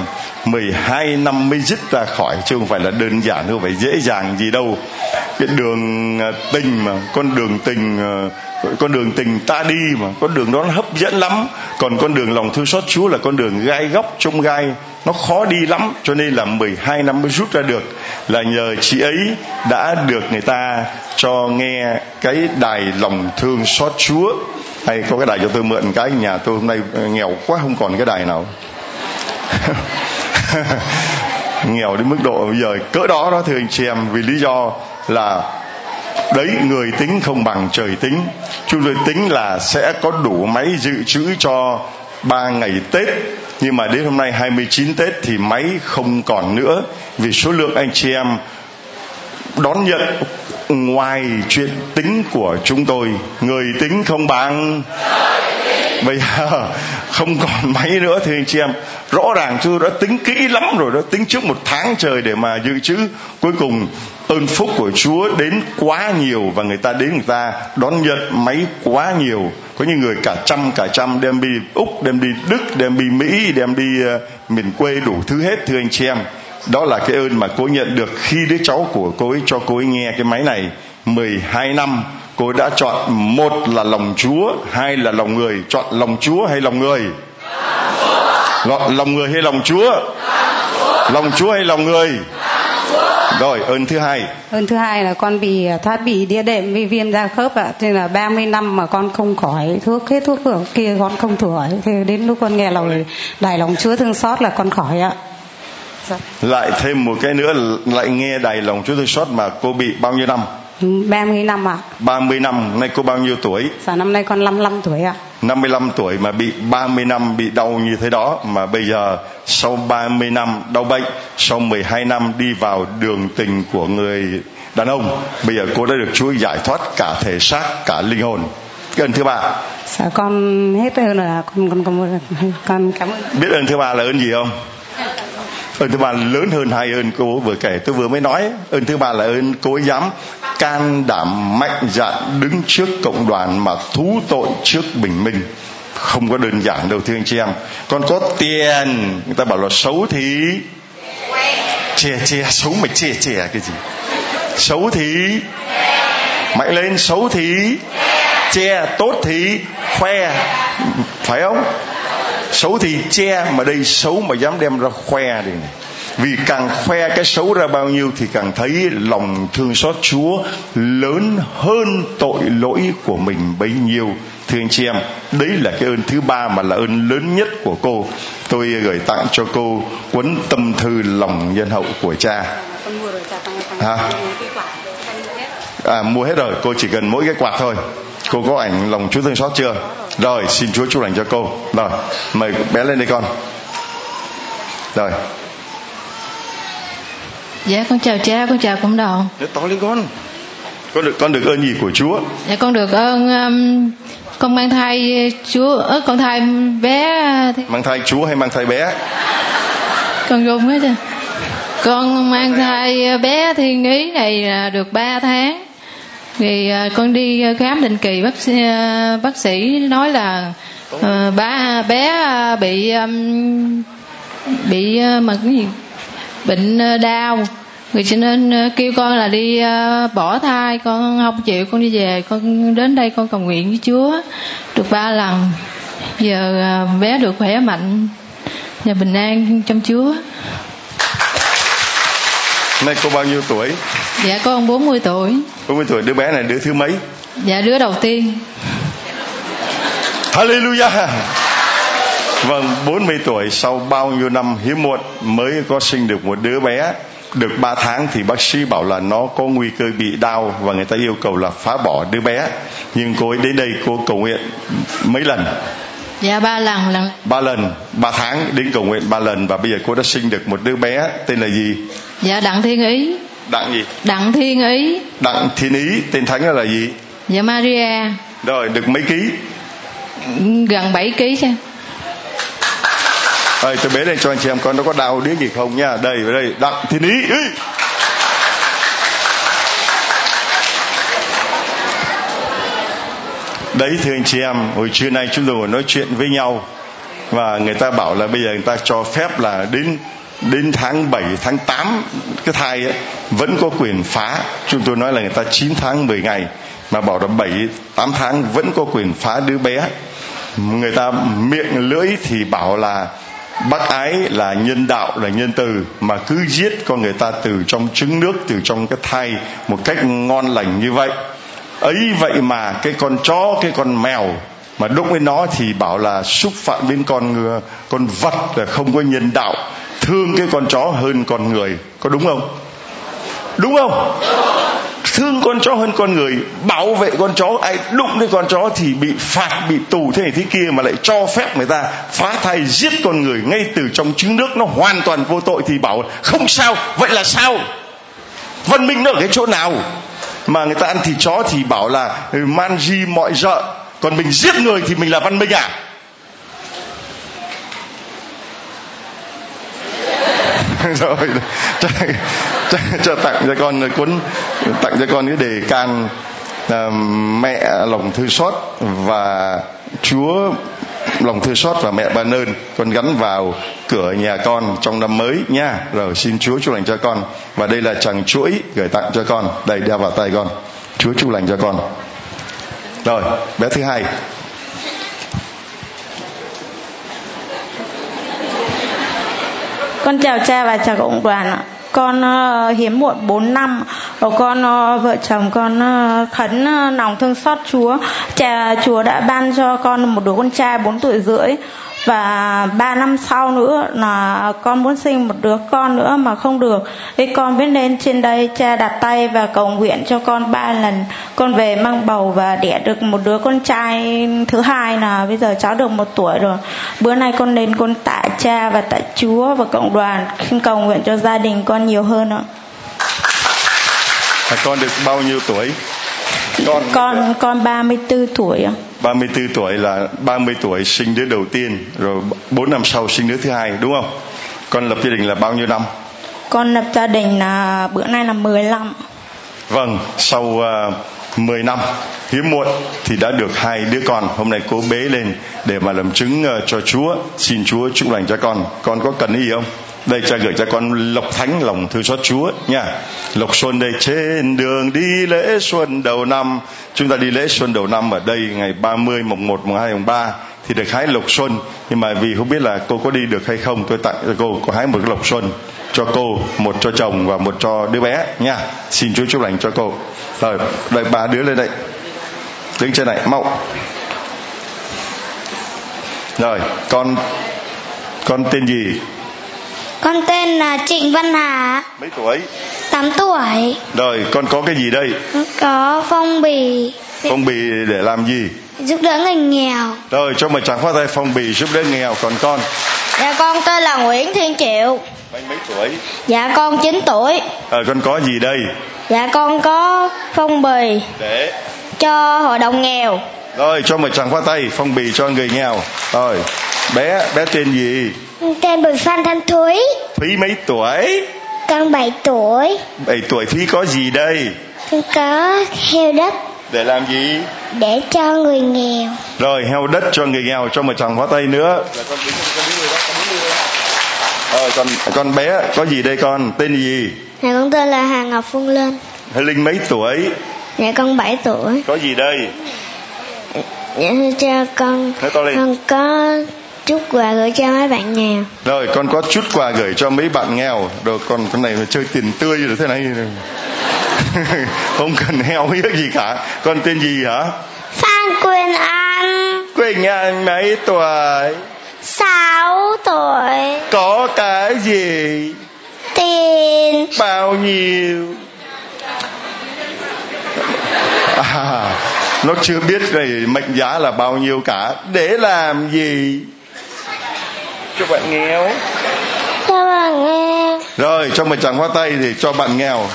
12 năm mới dứt ra khỏi, chứ không phải là đơn giản, không phải dễ dàng gì đâu. Cái đường à, tình mà, con đường tình à, con đường tình ta đi mà, con đường đó nó hấp dẫn lắm. Còn con đường lòng thương xót Chúa là con đường gai góc trong gai, nó khó đi lắm. Cho nên là 12 năm mới rút ra được. Là nhờ chị ấy đã được người ta cho nghe cái đài lòng thương xót Chúa. Hay có cái đài cho tôi mượn cái, nhà tôi hôm nay nghèo quá, không còn cái đài nào. nghèo đến mức độ bây giờ cỡ đó đó, thưa anh chị em, vì lý do là đấy, người tính không bằng trời tính. Chúng tôi tính là sẽ có đủ máy dự trữ cho ba ngày Tết. Nhưng mà đến hôm nay 29 Tết thì máy không còn nữa. Vì số lượng anh chị em đón nhận ngoài chuyện tính của chúng tôi, người tính không bằng bây giờ không còn máy nữa thì anh chị em rõ ràng tôi đã tính kỹ lắm rồi đó tính trước một tháng trời để mà dự trữ. Cuối cùng ơn phúc của Chúa đến quá nhiều và người ta đến người ta đón nhận máy quá nhiều. Có những người cả trăm cả trăm đem đi úc đem đi đức đem đi mỹ đem đi uh, miền quê đủ thứ hết thưa anh chị em. Đó là cái ơn mà cô nhận được khi đứa cháu của cô ấy cho cô ấy nghe cái máy này 12 năm cô ấy đã chọn một là lòng Chúa hai là lòng người. Chọn lòng Chúa hay lòng người? Gọi lòng người hay lòng Chúa? Lòng Chúa hay lòng người? Rồi ơn thứ hai. Ơn thứ hai là con bị à, thoát bị đĩa đệm với viêm da khớp ạ. Nên là 30 năm mà con không khỏi thuốc hết thuốc ở kia con không khỏi thì đến lúc con nghe lòng đài lòng chúa thương xót là con khỏi ạ. Dạ. lại thêm một cái nữa lại nghe đài lòng chúa thương xót mà cô bị bao nhiêu năm 30 năm ạ. À. 30 năm, nay cô bao nhiêu tuổi? Dạ năm nay con 55 tuổi ạ. À. 55 tuổi mà bị 30 năm bị đau như thế đó mà bây giờ sau 30 năm đau bệnh, sau 12 năm đi vào đường tình của người đàn ông, bây giờ cô đã được Chúa giải thoát cả thể xác, cả linh hồn. Cái ơn thứ ba. Dạ con hết ơn rồi, con con con con cảm ơn. Biết ơn thứ ba là ơn gì không? Ơn thứ ba lớn hơn hai ơn cô vừa kể. Tôi vừa mới nói, ơn thứ ba là ơn cô ấy dám can đảm mạnh dạn đứng trước cộng đoàn mà thú tội trước bình minh. Không có đơn giản đâu, thưa anh chị em. Còn có tiền, người ta bảo là xấu thì chè chè, xấu mà chè chè, cái gì? Xấu thì mạnh lên, xấu thì che tốt thì khoe. Phải không? Xấu thì che mà đây xấu mà dám đem ra khoe đây này. Vì càng khoe cái xấu ra bao nhiêu thì càng thấy lòng thương xót Chúa lớn hơn tội lỗi của mình bấy nhiêu. Thưa anh chị em đấy là cái ơn thứ ba mà là ơn lớn nhất của cô. Tôi gửi tặng cho cô cuốn tâm thư lòng nhân hậu của cha. À, à mua hết rồi cô chỉ cần mỗi cái quạt thôi. Cô có ảnh lòng Chúa thương xót chưa rồi xin Chúa chúc lành cho cô. Rồi mời bé lên đây con. Rồi. Dạ con chào cha con chào cộng đồng dạ to lên con. Con được con được ơn gì của Chúa? Dạ con được ơn um, con mang thai Chúa ớ con thai bé mang thai Chúa hay mang thai bé? Con run hết rồi con mang thai. bé thiên ý này được 3 tháng vì à, con đi à, khám định kỳ bác sĩ, à, bác sĩ nói là uh, ba bé bị um, bị uh, mà cái gì? Bệnh đau. Người cho nên kêu con là đi bỏ thai con không chịu con đi về con đến đây con cầu nguyện với chúa được ba lần. Giờ bé được khỏe mạnh và bình an trong chúa. Nay cô bao nhiêu tuổi? Dạ con 40 tuổi. 40 tuổi đứa bé này đứa thứ mấy? Dạ đứa đầu tiên. Hallelujah. Vâng 40 tuổi sau bao nhiêu năm hiếm muộn mới có sinh được một đứa bé được 3 tháng thì bác sĩ bảo là nó có nguy cơ bị đau và người ta yêu cầu là phá bỏ đứa bé. Nhưng cô ấy đến đây cô cầu nguyện mấy lần? Dạ ba lần lần. Ba lần ba tháng đến cầu nguyện ba lần và bây giờ cô đã sinh được một đứa bé tên là gì? Dạ đặng thiên ý đặng gì? Đặng thiên ý. Đặng thiên ý tên thánh là gì? Dạ maria. Rồi được mấy ký? Gần 7 ký chứ Đây, tôi bế lên cho anh chị em con nó có đau điếc gì không nha. Đây ở đây đặng thiên ý. Ý. đấy thưa anh chị em hồi trưa nay chúng tôi nói chuyện với nhau và người ta bảo là bây giờ người ta cho phép là đến đến tháng 7, tháng 8 cái thai ấy, vẫn có quyền phá. Chúng tôi nói là người ta 9 tháng 10 ngày. Mà bảo là 7, 8 tháng vẫn có quyền phá đứa bé. Người ta miệng lưỡi thì bảo là bác ái là nhân đạo là nhân từ. Mà cứ giết con người ta từ trong trứng nước từ trong cái thai một cách ngon lành như vậy. Ấy vậy mà cái con chó cái con mèo mà đụng với nó thì bảo là xúc phạm đến con con vật là không có nhân đạo thương cái con chó hơn con người, có đúng không? Đúng không? Thương con chó hơn con người, bảo vệ con chó, ai đụng đến con chó thì bị phạt, bị tù thế này thế kia mà lại cho phép người ta phá thai giết con người ngay từ trong trứng nước. Nó hoàn toàn vô tội thì bảo không sao, vậy là sao? Văn minh nó ở cái chỗ nào? Mà người ta ăn thịt chó thì bảo là ừ, man di mọi rợ, còn mình giết người thì mình là văn minh à? rồi cho, cho, cho tặng cho con cuốn tặng cho con cái đề can uh, mẹ lòng thư xót và chúa lòng thư xót và mẹ ban ơn. Con gắn vào cửa nhà con trong năm mới nha. Rồi xin chúa chúc lành cho con. Và đây là chàng chuỗi gửi tặng cho con. Đây đeo vào tay con. Chúa chúc lành cho con. Rồi bé thứ hai. Con chào cha và chào cộng đoàn ạ. Con ờ, hiếm muộn 4 năm. Và con ờ, vợ chồng con khấn lòng thương xót Chúa. Cha, Chúa đã ban cho con một đứa con trai 4 tuổi rưỡi và ba năm sau nữa là con muốn sinh một đứa con nữa mà không được. Thì con biết lên trên đây cha đặt tay và cầu nguyện cho con ba lần. Con về mang bầu và đẻ được một đứa con trai thứ hai là bây giờ cháu được một tuổi rồi. Bữa nay con lên con tạ cha và tạ chúa và cộng đoàn xin cầu nguyện cho gia đình con nhiều hơn ạ. À, con được bao nhiêu tuổi? Con con con 34 tuổi ạ 34 tuổi là 30 tuổi sinh đứa đầu tiên rồi 4 năm sau sinh đứa thứ hai đúng không? Con lập gia đình là bao nhiêu năm? Con lập gia đình là bữa nay là 15 vâng sau uh, à, 10 năm hiếm muộn thì đã được hai đứa con. Hôm nay cô bế lên để mà làm chứng uh, cho Chúa xin Chúa chúc lành cho con. Con có cần gì không đây cha gửi cho con lộc thánh, lòng thương xót chúa nha. Lộc xuân đây, trên đường đi lễ xuân đầu năm. Chúng ta đi lễ xuân đầu năm ở đây, ngày 30 mùng 1 mùng 2 mùng 3 thì được hái lộc xuân nhưng mà vì không biết là cô có đi được hay không, tôi tặng cho cô có hái một cái lộc xuân cho cô, một cho chồng và một cho đứa bé nha. Xin chúa chúc lành cho cô. Rồi, đợi ba đứa lên đây. Đứng trên này, mau. Rồi, con con tên gì? Con tên là Trịnh Văn Hà. Mấy tuổi? 8 tuổi. Rồi, con có cái gì đây? Có phong bì. Phong bì để làm gì? Giúp đỡ người nghèo. Rồi, cho một tràng phát tay phong bì giúp đỡ nghèo. Còn con? Dạ con tên là Nguyễn Thiên Triệu. Mấy mấy tuổi? Dạ con 9 tuổi. Ờ, con có gì đây? Dạ con có phong bì. Để? Cho hội đồng nghèo. Rồi, cho một tràng phát tay phong bì cho người nghèo. Rồi, bé, bé tên gì? Tên Bùi Phan Thanh Thúy Thúy mấy tuổi? Con 7 tuổi 7 tuổi Thúy có gì đây? Con có heo đất Để làm gì? Để cho người nghèo Rồi heo đất cho người nghèo cho một chàng hóa tay nữa Rồi con, con bé có gì đây con? Tên gì? Dạ con tên là Hà Ngọc Phương Linh Linh mấy tuổi? Dạ con 7 tuổi Có gì đây? Dạ cha con. Con có chút quà gửi cho mấy bạn nghèo rồi con có chút quà gửi cho mấy bạn nghèo. Rồi còn con này mà chơi tiền tươi rồi thế này. Không cần heo hiếc gì cả. Con tên gì hả? Phan quyền anh. Quyền anh mấy tuổi? Sáu tuổi. Có cái gì? Tiền. Bao nhiêu? À, nó chưa biết này mệnh giá là bao nhiêu cả. Để làm gì cho bạn nghèo. Cho bạn nghèo. Rồi cho một chàng hoa tay thì cho bạn nghèo.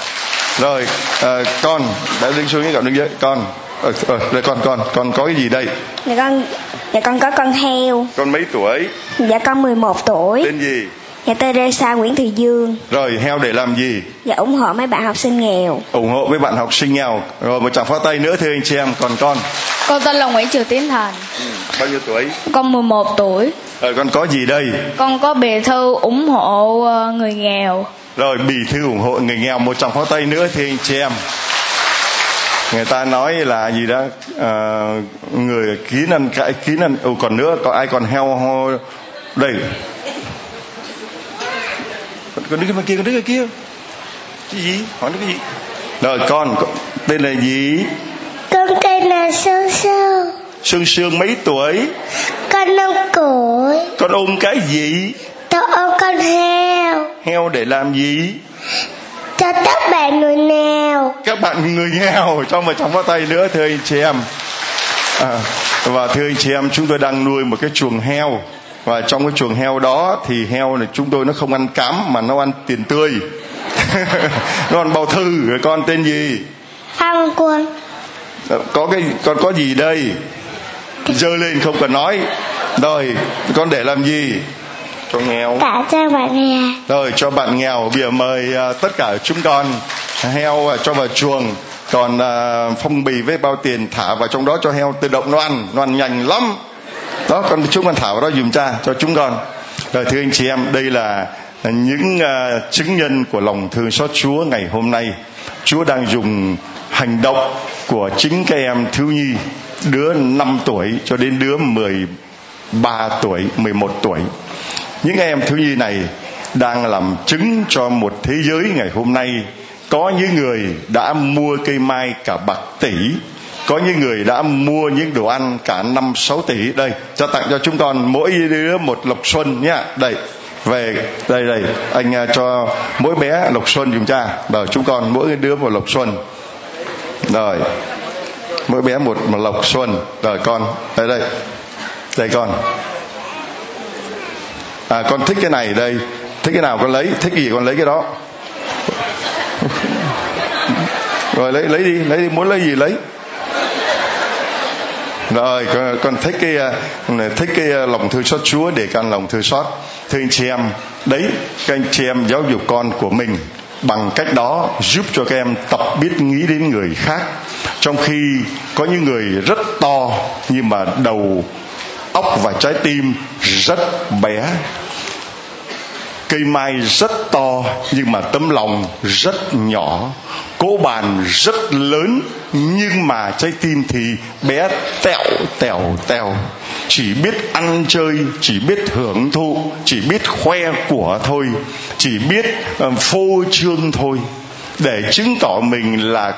Rồi à, con đã đứng xuống cái cậu đứng dưới. Con ờ, ờ, đây con con con có cái gì đây? Dạ con dạ con có con heo. Con mấy tuổi? Dạ con 11 tuổi. Tên gì Dạ Teresa Nguyễn Thị Dương. Rồi heo để làm gì? Dạ ủng hộ mấy bạn học sinh nghèo. Ủng hộ với bạn học sinh nghèo. Rồi một tràng pháo tay nữa thưa anh chị em. Còn con? Con tên là Nguyễn Triều Tiến Thành. Ừ, bao nhiêu tuổi? Con 11 tuổi. Rồi con có gì đây? Con có bì thư ủng hộ ờ, người nghèo. Rồi bì thư ủng hộ người nghèo. Một tràng pháo tay nữa thưa anh chị em. Người ta nói là gì đó à, người kín ăn cãi kín ăn ừ, còn nữa có ai còn heo ho đây còn đứng bên kia còn đứng bên kia. Cái gì? Hỏi nó cái gì? Rồi con, con tên là gì? Con tên là sương sương. Sương sương mấy tuổi? Con năm tuổi. Con ôm cái gì? Tôi ôm con heo. Heo để làm gì? Cho các bạn người nghèo các bạn người nghèo cho một trong pháo tay nữa thưa anh chị em. À, và thưa anh chị em chúng tôi đang nuôi một cái chuồng heo và trong cái chuồng heo đó thì heo này chúng tôi nó không ăn cám mà nó ăn tiền tươi. Nó ăn bao thư. Rồi con tên gì? Phan Quân. Có cái con có gì đây? Dơ lên không cần nói. Rồi con để làm gì? Cho nghèo. Tạ cho bạn nghèo. Rồi cho bạn nghèo. Bây giờ mời uh, tất cả chúng con heo uh, cho vào chuồng. Còn uh, phong bì với bao tiền thả vào trong đó cho heo tự động nó ăn. Nó ăn nhanh lắm đó con chúng con thảo đó dùm cha cho chúng con. Rồi thưa anh chị em đây là những uh, chứng nhân của lòng thương xót Chúa ngày hôm nay. Chúa đang dùng hành động của chính các em thiếu nhi đứa 5 tuổi cho đến đứa 13 tuổi 11 tuổi. Những em thiếu nhi này đang làm chứng cho một thế giới ngày hôm nay. Có những người đã mua cây mai cả bạc tỷ có những người đã mua những đồ ăn cả năm sáu tỷ. Đây, cho tặng cho chúng con mỗi đứa một lộc xuân nhá. Đây, về, đây đây. Anh à, cho mỗi bé lộc xuân dùng cha. Và chúng con mỗi đứa một lộc xuân. Rồi, mỗi bé một một lộc xuân. Rồi con, đây đây. Đây con. À con thích cái này đây. Thích cái nào con lấy? Thích gì con lấy cái đó? Rồi lấy lấy đi lấy đi. Muốn lấy gì lấy? Rồi con, con thích cái ờ, thích cái ờ, lòng thương xót Chúa để con lòng thương xót. Thưa anh chị em đấy các anh chị em giáo dục con của mình bằng cách đó giúp cho các em tập biết nghĩ đến người khác. Trong khi có những người rất to nhưng mà đầu óc và trái tim rất bé cây mai rất to nhưng mà tấm lòng rất nhỏ. Cỗ bàn rất lớn nhưng mà trái tim thì bé tẹo tẹo tẹo, chỉ biết ăn chơi chỉ biết hưởng thụ chỉ biết khoe của thôi. Chỉ biết ờ, phô trương thôi để chứng tỏ mình là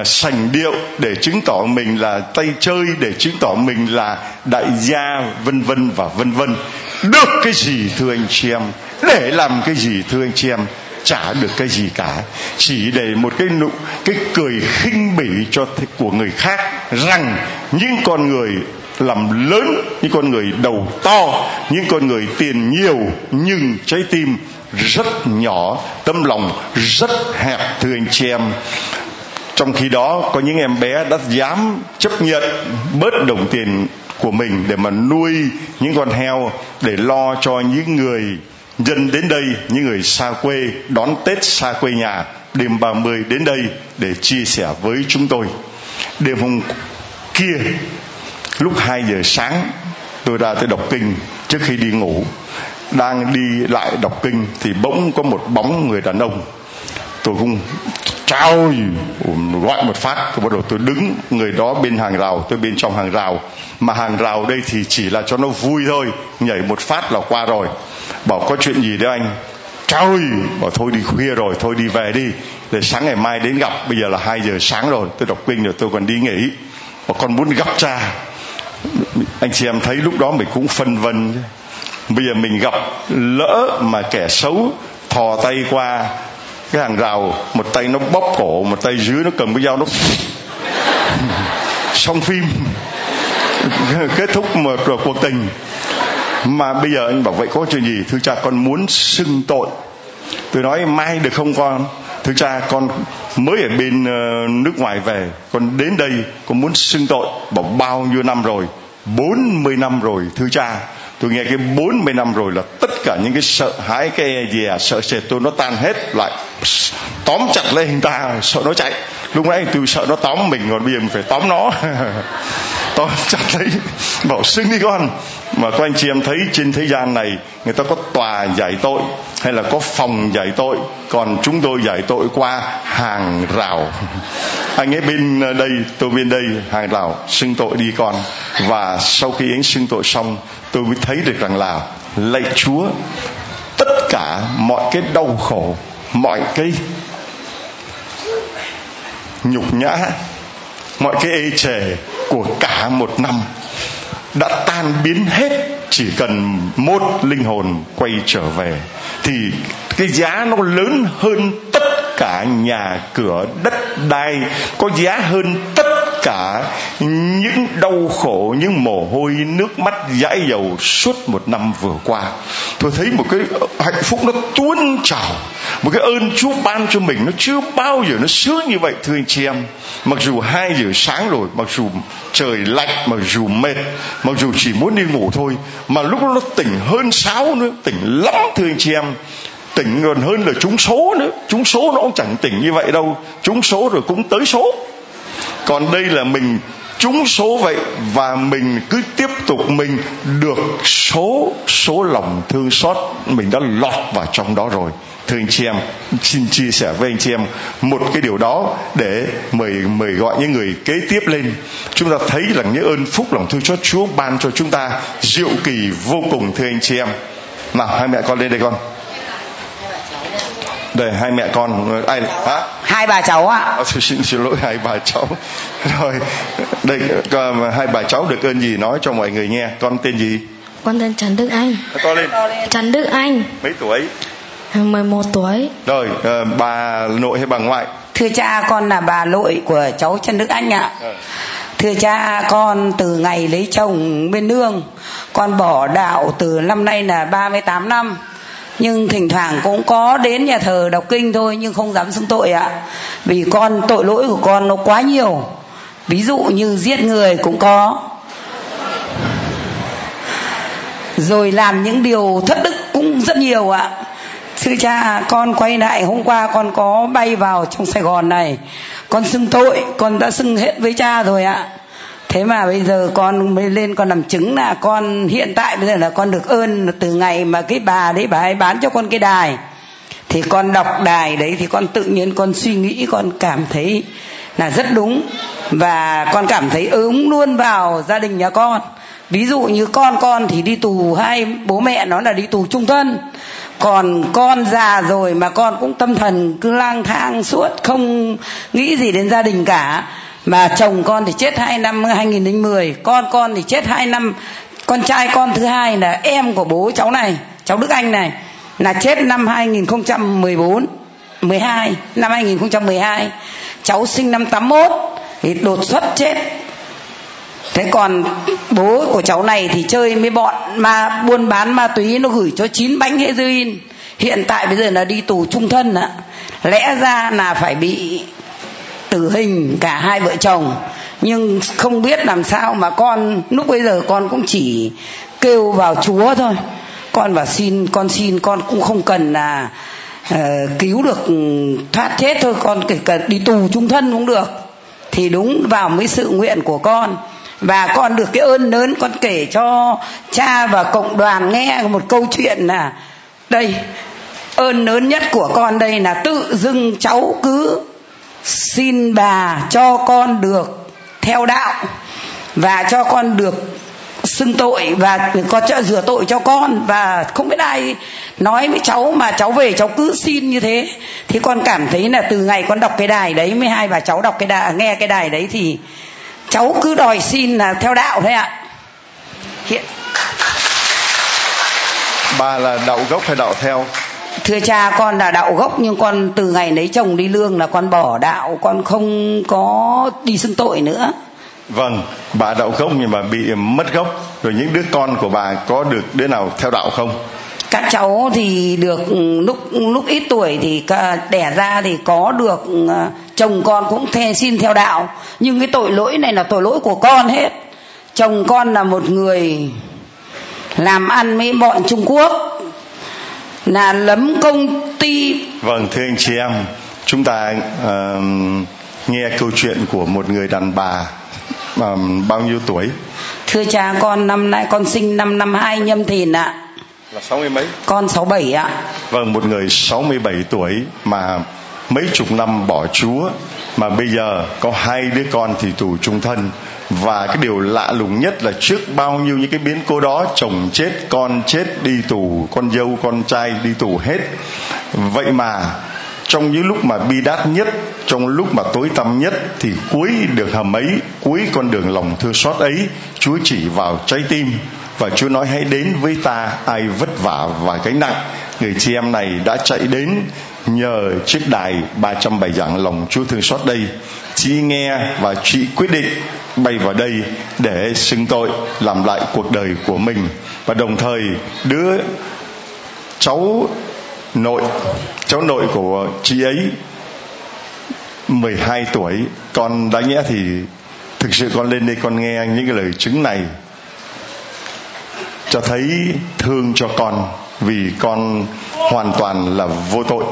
uh, sành điệu để chứng tỏ mình là tay chơi để chứng tỏ mình là đại gia vân vân và vân vân. Được cái gì thưa anh chị em? Để làm cái gì thưa anh chị em? Chả được cái gì cả. Chỉ để một cái nụ cái cười khinh bỉ cho của người khác rằng những con người làm lớn những con người đầu to những con người tiền nhiều nhưng trái tim rất nhỏ tâm lòng rất hẹp, thưa anh chị em. Trong khi đó, có những em bé đã dám chấp nhận bớt đồng tiền của mình để mà nuôi những con heo, để lo cho những người dân đến đây, những người xa quê đón Tết xa quê nhà. Đêm 30 đến đây để chia sẻ với chúng tôi. Đêm hôm kia, lúc 2 giờ sáng, tôi ra tới đọc kinh trước khi đi ngủ đang đi lại đọc kinh thì bỗng có một bóng người đàn ông, tôi cũng trao gọi một phát, tôi bắt đầu tôi đứng người đó bên hàng rào, tôi bên trong hàng rào. Mà hàng rào đây thì chỉ là cho nó vui thôi, nhảy một phát là qua rồi. Bảo có chuyện gì đấy anh? Trời bảo thôi đi khuya rồi, thôi đi về đi. Để sáng ngày mai đến gặp, bây giờ là hai giờ sáng rồi, tôi đọc kinh rồi tôi còn đi nghỉ. Và con muốn gặp cha. Anh chị em thấy lúc đó mình cũng phân vân bây giờ mình gặp lỡ mà kẻ xấu thò tay qua cái hàng rào, một tay nó bóp cổ, một tay dưới nó cầm cái dao nó xong phim, kết thúc một cuộc tình. Mà bây giờ anh bảo vậy có chuyện gì? Thưa cha con muốn xưng tội. Tôi nói, mai được không con? Thưa cha con mới ở bên ờ, nước ngoài về, con đến đây, con muốn xưng tội. Bảo bao nhiêu năm rồi? 40 năm rồi thưa cha tôi nghe cái 40 năm rồi là tất cả những cái sợ hãi, cái gì à sợ sệt tôi nó tan hết lại. Tóm chặt lấy hình ta, sợ nó chạy. Lúc nãy tôi sợ nó tóm mình, còn bây giờ mình phải tóm nó. Tóm chặt lấy. Bảo, xưng đi con mà các anh chị em thấy trên thế gian này, người ta có tòa giải tội hay là có phòng giải tội, còn chúng tôi giải tội qua hàng rào. Anh ấy bên đây, tôi bên đây, hàng rào, xưng tội đi con. Và sau khi anh xưng tội xong, tôi mới thấy được rằng là lạy chúa, tất cả mọi cái đau khổ, mọi cái nhục nhã, mọi cái ê chề của cả một năm đã tan biến hết, chỉ cần một linh hồn quay trở về, thì cái giá nó lớn hơn tất cả nhà cửa đất đai, có giá hơn tất cả những đau khổ, những mồ hôi nước mắt dãi dầu suốt một năm vừa qua. Tôi thấy một cái hạnh phúc nó tuôn trào, một cái ơn chúa ban cho mình nó chưa bao giờ nó sướng như vậy, thưa anh chị em. Mặc dù hai giờ sáng rồi, mặc dù trời lạnh, mặc dù mệt, mặc dù chỉ muốn đi ngủ thôi, mà lúc đó nó tỉnh hơn sáu nữa, tỉnh lắm, thưa anh chị em. Tỉnh còn hơn là trúng số nữa, trúng số nó cũng chẳng tỉnh như vậy đâu, trúng số rồi cũng tới số còn đây là mình trúng số vậy và mình cứ tiếp tục mình được số số lòng thương xót mình đã lọt vào trong đó rồi. Thưa anh chị em, xin chia sẻ với anh chị em một cái điều đó để mời mời gọi những người kế tiếp lên. Chúng ta thấy là những ơn phúc, lòng thương xót Chúa ban cho chúng ta diệu kỳ vô cùng, thưa anh chị em. Nào, hai mẹ con lên đây con đây hai mẹ con. Ai hả? Hai bà cháu ạ. À, xin, xin lỗi hai bà cháu. Rồi đây hai bà cháu được ơn gì nói cho mọi người nghe. Con tên gì? Con tên Trần Đức Anh. To lên. Trần Đức Anh. Mấy tuổi? 11 tuổi. Rồi uh, bà nội hay bà ngoại? Thưa cha con là bà nội của cháu Trần Đức Anh ạ. À. thưa cha con từ ngày lấy chồng bên nương con bỏ đạo từ năm nay là 38 năm nhưng thỉnh thoảng cũng có đến nhà thờ đọc kinh thôi, nhưng không dám xưng tội ạ. Vì con, tội lỗi của con nó quá nhiều. Ví dụ như giết người cũng có. Rồi làm những điều thất đức cũng rất nhiều ạ. Sư cha, con quay lại, hôm qua con có bay vào trong sài gòn này. Con xưng tội, con đã xưng hết với cha rồi ạ thế mà bây giờ con mới lên con làm chứng là con hiện tại bây giờ là con được ơn từ ngày mà cái bà đấy, bà ấy bán cho con cái đài. Thì con đọc đài đấy thì con tự nhiên con suy nghĩ, con cảm thấy là rất đúng. Và con cảm thấy ứng luôn vào gia đình nhà con. Ví dụ như con con thì đi tù hai bố mẹ nó là đi tù trung thân. Còn con già rồi mà con cũng tâm thần cứ lang thang suốt, không nghĩ gì đến gia đình cả mà chồng con thì chết hai năm 2010 con con thì chết hai năm, con trai con thứ hai là em của bố cháu này, cháu Đức Anh này, là chết năm 2014 12 năm 2012 cháu sinh năm 81 thì đột xuất chết. Thế còn bố của cháu này thì chơi với bọn mà buôn bán ma túy, nó gửi cho chín bánh heroin. Hiện tại bây giờ là đi tù trung thân ạ. Lẽ ra là phải bị tử hình cả hai vợ chồng. Nhưng không biết làm sao mà con lúc bây giờ con cũng chỉ kêu vào chúa thôi. Con và xin con xin con cũng không cần là uh, cứu được thoát chết thôi. Con kể cả đi tù trung thân cũng được. Thì đúng vào mấy sự nguyện của con. Và con được cái ơn lớn con kể cho cha và cộng đoàn nghe một câu chuyện là đây ơn lớn nhất của con đây là tự dưng cháu cứ xin bà cho con được theo đạo và cho con được xưng tội và có cho rửa tội cho con. Và không biết ai nói với cháu mà cháu về cháu cứ xin như thế. Thì con cảm thấy là từ ngày con đọc cái đài đấy, mới hai bà cháu đọc cái đài, nghe cái đài đấy thì cháu cứ đòi xin là theo đạo thôi ạ. Hiện bà là đạo gốc hay đạo theo? Thưa cha con là đạo gốc nhưng con từ ngày lấy chồng đi lương là con bỏ đạo con không có đi xưng tội nữa. Vâng bà đạo gốc nhưng mà bị mất gốc. Rồi những đứa con của bà có được đứa nào theo đạo không? Các cháu thì được lúc lúc ít tuổi thì đẻ ra thì có được ờ, chồng con cũng thề xin theo đạo. Nhưng cái tội lỗi này là tội lỗi của con hết. Chồng con là một người làm ăn với bọn trung quốc là lấm công ty vâng thưa anh chị em chúng ta uh, nghe câu chuyện của một người đàn bà um, bao nhiêu tuổi? Thưa cha con năm nay con sinh năm năm hai nhâm thìn ạ. Là sáu mươi mấy? Con sáu bảy ạ. Vâng một người sáu mươi bảy tuổi mà mấy chục năm bỏ chúa mà bây giờ có hai đứa con thì tù trung thân và cái điều lạ lùng nhất là trước bao nhiêu những cái biến cố đó, chồng chết, con chết, đi tù, con dâu, con trai đi tù hết. Vậy mà trong những lúc mà bi đát nhất, trong lúc mà tối tăm nhất, thì cuối đường hầm ấy, cuối con đường lòng thương xót ấy, chúa chỉ vào trái tim. Và chúa nói, hãy đến với ta, ai vất vả và gánh nặng. Người chị em này đã chạy đến nhờ chiếc đài 300 bài lòng Chúa thương xót đây chị nghe và chị quyết định bay vào đây để xưng tội, làm lại cuộc đời của mình. Và đồng thời, đứa cháu nội cháu nội của chị ấy 12 tuổi, con đã nghĩa thì thực sự con lên đây con nghe những cái lời chứng này, cho thấy thương cho con vì con hoàn toàn là vô tội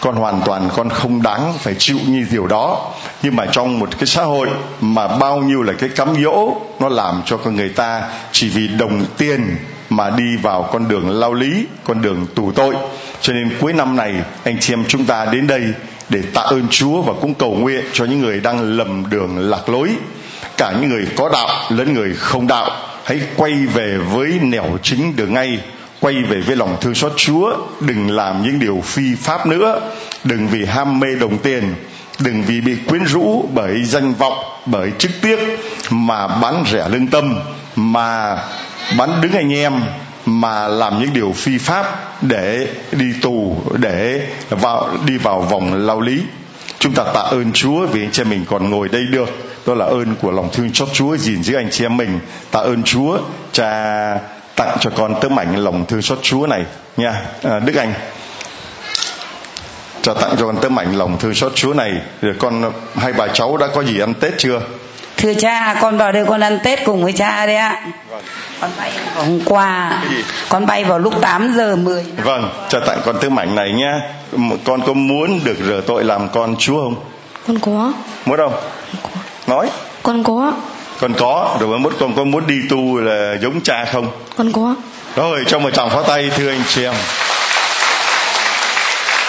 con hoàn toàn, con không đáng phải chịu như điều đó. Nhưng mà trong một cái xã hội mà bao nhiêu là cái cám dỗ, nó làm cho con người ta chỉ vì đồng tiền mà đi vào con đường lao lý, con đường tù tội. Cho nên cuối năm này, anh chị em chúng ta đến đây để tạ ơn Chúa và cũng cầu nguyện cho những người đang lầm đường lạc lối. Cả những người có đạo lẫn người không đạo, hãy quay về với nẻo chính đường ngay quay về với lòng thương xót Chúa, đừng làm những điều phi pháp nữa. Đừng vì ham mê đồng tiền, đừng vì bị quyến rũ bởi danh vọng, bởi chức tiếc mà bán rẻ lương tâm, mà bán đứng anh em, mà làm những điều phi pháp để đi tù, để vào, đi vào vòng lao lý. Chúng ta tạ ơn Chúa vì anh chị em mình còn ngồi đây được. Đó là ơn của lòng thương xót Chúa gìn giữ anh chị em mình. Tạ ơn Chúa, cha tặng cho con tấm ảnh lòng thương xót Chúa này. Nha à, Đức Anh. Cho tặng cho con tấm ảnh lòng thương xót Chúa này. Rồi con hai bà cháu đã có gì ăn Tết chưa? Thưa cha con vào đây con ăn tết cùng với cha đấy ạ. Vâng. con bay vào hôm qua. Con bay vào lúc 8 giờ 10 vâng cho tặng con tấm ảnh này nhá. Con có muốn được rửa tội làm con chúa không? Con có. Muốn không? Có. nói. Con có con có rồi muốn con có muốn đi tu là giống cha không? Con có. Rồi cho một tràng pháo tay thưa anh chị em.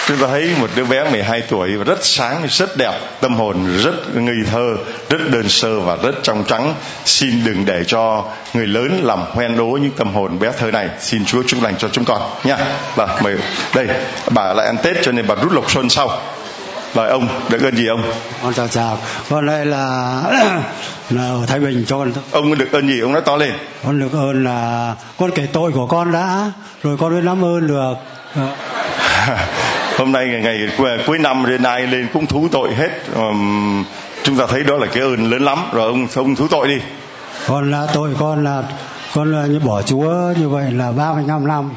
Chúng ta thấy một đứa bé 12 tuổi và rất sáng rất đẹp tâm hồn rất ngây thơ rất đơn sơ và rất trong trắng. Xin đừng để cho người lớn làm hoen đố những tâm hồn bé thơ này. Xin Chúa chúc lành cho chúng con nha. Và mời. Đây bà lại ăn Tết cho nên bà rút lộc xuân sau. Lời ông được ơn gì ông? Con chào chào. Con đây là là ở thái bình cho con ông được ơn gì? Ông nói to lên. Con được ơn là con kể tội của con đã rồi con mới làm ơn được. Hôm nay ngày, ngày cuối năm đến nay lên cũng thú tội hết. Um, chúng ta thấy đó là cái ơn lớn lắm. Rồi ông ông thú tội đi. Con là tội con là con là như bỏ chúa như vậy là 35 năm.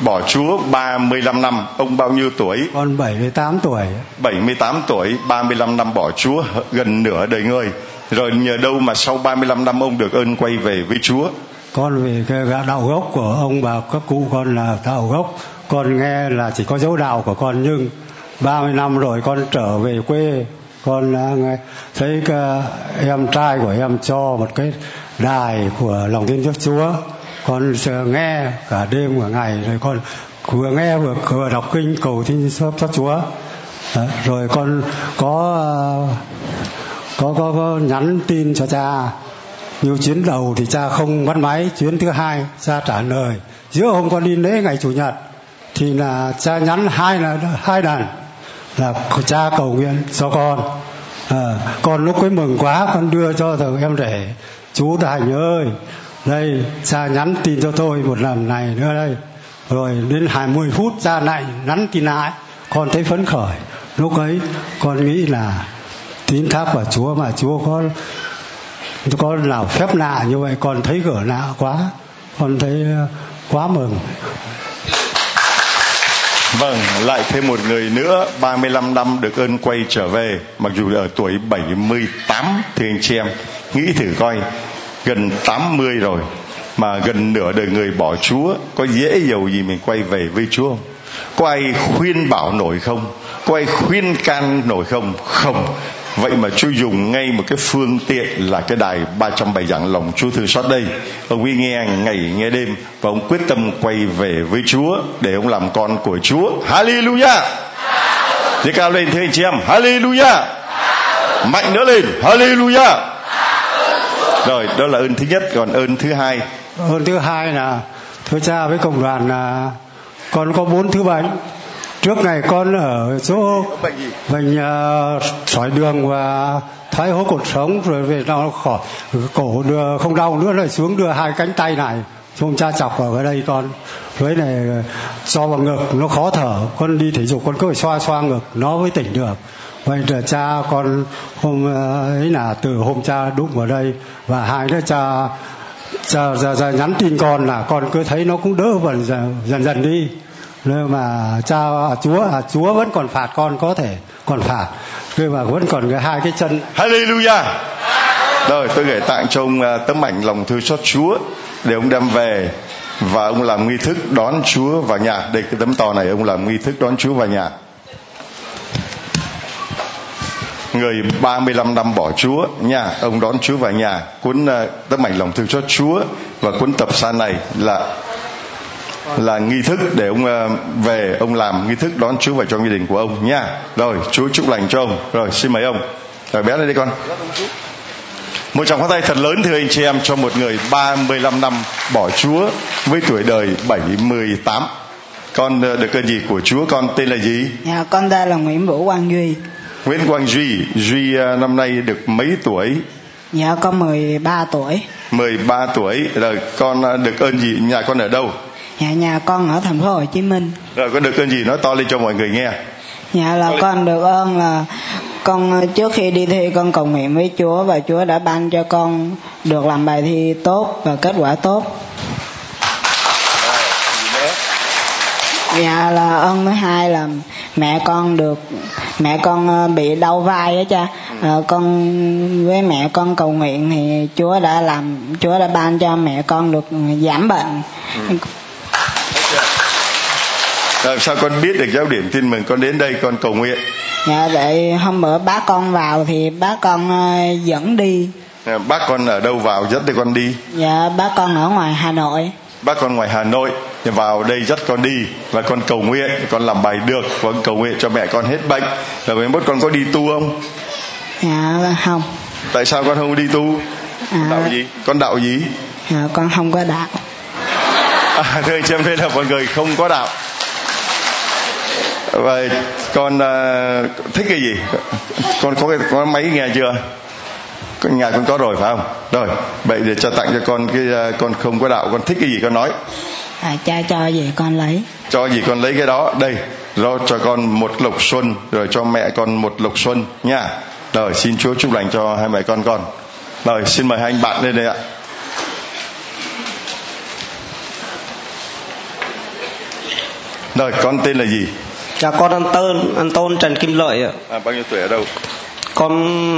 Bỏ Chúa 35 năm, ông bao nhiêu tuổi? Con 78 tuổi. 78 tuổi, 35 năm bỏ Chúa, gần nửa đời người. Rồi nhờ đâu mà sau 35 năm ông được ơn quay về với Chúa? Con về cái đạo gốc của ông bà các cụ con là đạo gốc. Con nghe là chỉ có dấu đạo của con nhưng 30 năm rồi con trở về quê. Con nghe, thấy cái em trai của em cho một cái đài của lòng tin trước Chúa. Con nghe cả đêm cả ngày. Rồi con vừa nghe vừa vừa đọc kinh cầu tin cho, cho Chúa rồi con có có có, có nhắn tin cho cha. Nhiều chuyến đầu thì cha không bắt máy. Chuyến thứ hai cha trả lời. Giữa hôm con đi lễ ngày chủ nhật thì là cha nhắn hai là hai lần là cha cầu nguyện cho con. À, con lúc ấy mừng quá con đưa cho thằng em rể. Chú thành ơi đây cha nhắn tin cho tôi một lần này nữa đây. Rồi đến 20 phút cha lại nhắn tin lại. Con thấy phấn khởi. Lúc ấy con nghĩ là tín thác vào chúa mà chúa có có nào phép lạ như vậy con thấy gỡ lạ quá con thấy uh, quá mừng. Vâng, lại thêm một người nữa 35 năm được ơn quay trở về Mặc dù ở tuổi 78 Thì anh chị em nghĩ thử coi Gần 80 rồi Mà gần nửa đời người bỏ Chúa Có dễ dầu gì mình quay về với Chúa không? Có ai khuyên bảo nổi không? Có ai khuyên can nổi không? Không. Vậy mà Chúa dùng ngay một cái phương tiện là cái đài 300 bài giảng lòng Chúa thương xót đây. Ông ấy nghe ngày nghe đêm và ông quyết tâm quay về với Chúa để ông làm con của Chúa. Hallelujah. Thế cao lên thế anh chị em. Hallelujah. Mạnh nữa lên. Hallelujah. Rồi, đó là ơn thứ nhất, còn ơn thứ hai. Ơn thứ hai là thưa cha với cộng đoàn là con có bốn thứ bệnh trước này con ở chỗ bệnh uh, sỏi đường và thoái hóa cột sống rồi về nó khỏi cổ đưa không đau nữa lại xuống đưa hai cánh tay này xong cha chọc cái đây con. Với này cho vào ngực nó khó thở. Con đi thể dục con cứ phải xoa xoa ngực nó mới tỉnh được. Vậy là cha con hôm ấy là từ hôm cha đụng vào đây và hai đứa cha cha, cha, cha nhắn tin con là con cứ thấy nó cũng đỡ dần dần dần đi nếu mà cha chúa à, chúa vẫn còn phạt con có thể còn phạt. Nhưng mà vẫn còn cái hai cái chân. Hallelujah. Rồi tôi gửi tặng cho ông à, tấm ảnh lòng thư xót chúa để ông đem về và ông làm nghi thức đón chúa vào nhà. Đây cái tấm to này ông làm nghi thức đón chúa vào nhà. Người 35 năm bỏ Chúa nha ông đón Chúa vào nhà. Cuốn uh, tấm ảnh lòng thương xót Chúa và cuốn tập san này là là nghi thức để ông ờ, về ông làm nghi thức đón Chúa vào trong gia đình của ông nha. Rồi, Chúa chúc lành cho ông. Rồi, xin mời ông. Rồi bé lên đi con. Một tràng pháo tay thật lớn thưa anh chị em cho một người 35 năm bỏ Chúa với tuổi đời 78. Con ờ, được ơn gì của Chúa? Con tên là gì? Dạ, con tên là Nguyễn Vũ Quang Duy. Nguyễn Quang Duy Duy à, năm nay được mấy tuổi Dạ con 13 tuổi 13 tuổi rồi con được ơn gì nhà con ở đâu Dạ nhà con ở thành phố Hồ Chí Minh. Rồi con được ơn gì nói to lên cho mọi người nghe? Dạ là con được ơn là con trước khi đi thi con cầu nguyện với Chúa và Chúa đã ban cho con được làm bài thi tốt và kết quả tốt. Dạ là ơn thứ hai là mẹ con được mẹ con ờ, bị đau vai á cha. À, con với mẹ con cầu nguyện thì Chúa đã làm Chúa đã ban cho mẹ con được giảm bệnh. Ừ. Rồi sao con biết được giáo điểm tin mừng con đến đây con cầu nguyện? Dạ vậy hôm bữa bác con vào thì bác con uh, dẫn đi. À, bác con ở đâu vào dẫn thì con đi? Dạ bác con ở ngoài Hà Nội. Bác con ngoài Hà Nội thì vào đây dắt con đi và con cầu nguyện con làm bài được và cầu nguyện cho mẹ con hết bệnh. Rồi mai mốt con có đi tu không? Dạ không. Tại sao con không đi tu? À, đạo gì? Con đạo gì? Dạ con không có đạo. À, thưa anh chị em đây là mọi người không có đạo và con uh, thích cái gì? Con có cái có máy nghe chưa? Con nhà con có rồi phải không? Rồi vậy để cho tặng cho con cái uh, con không có đạo con thích cái gì con nói? À, cha cho gì con lấy. Cho gì con lấy cái đó? Đây rồi cho con một lộc xuân rồi cho mẹ con một lộc xuân nha. Rồi xin chúa chúc lành cho hai mẹ con con. Rồi xin mời hai anh bạn lên đây ạ. Rồi con tên là gì Dạ con ăn tên ăn tôn Trần Kim Lợi ạ. À, bao nhiêu tuổi ở đâu? Con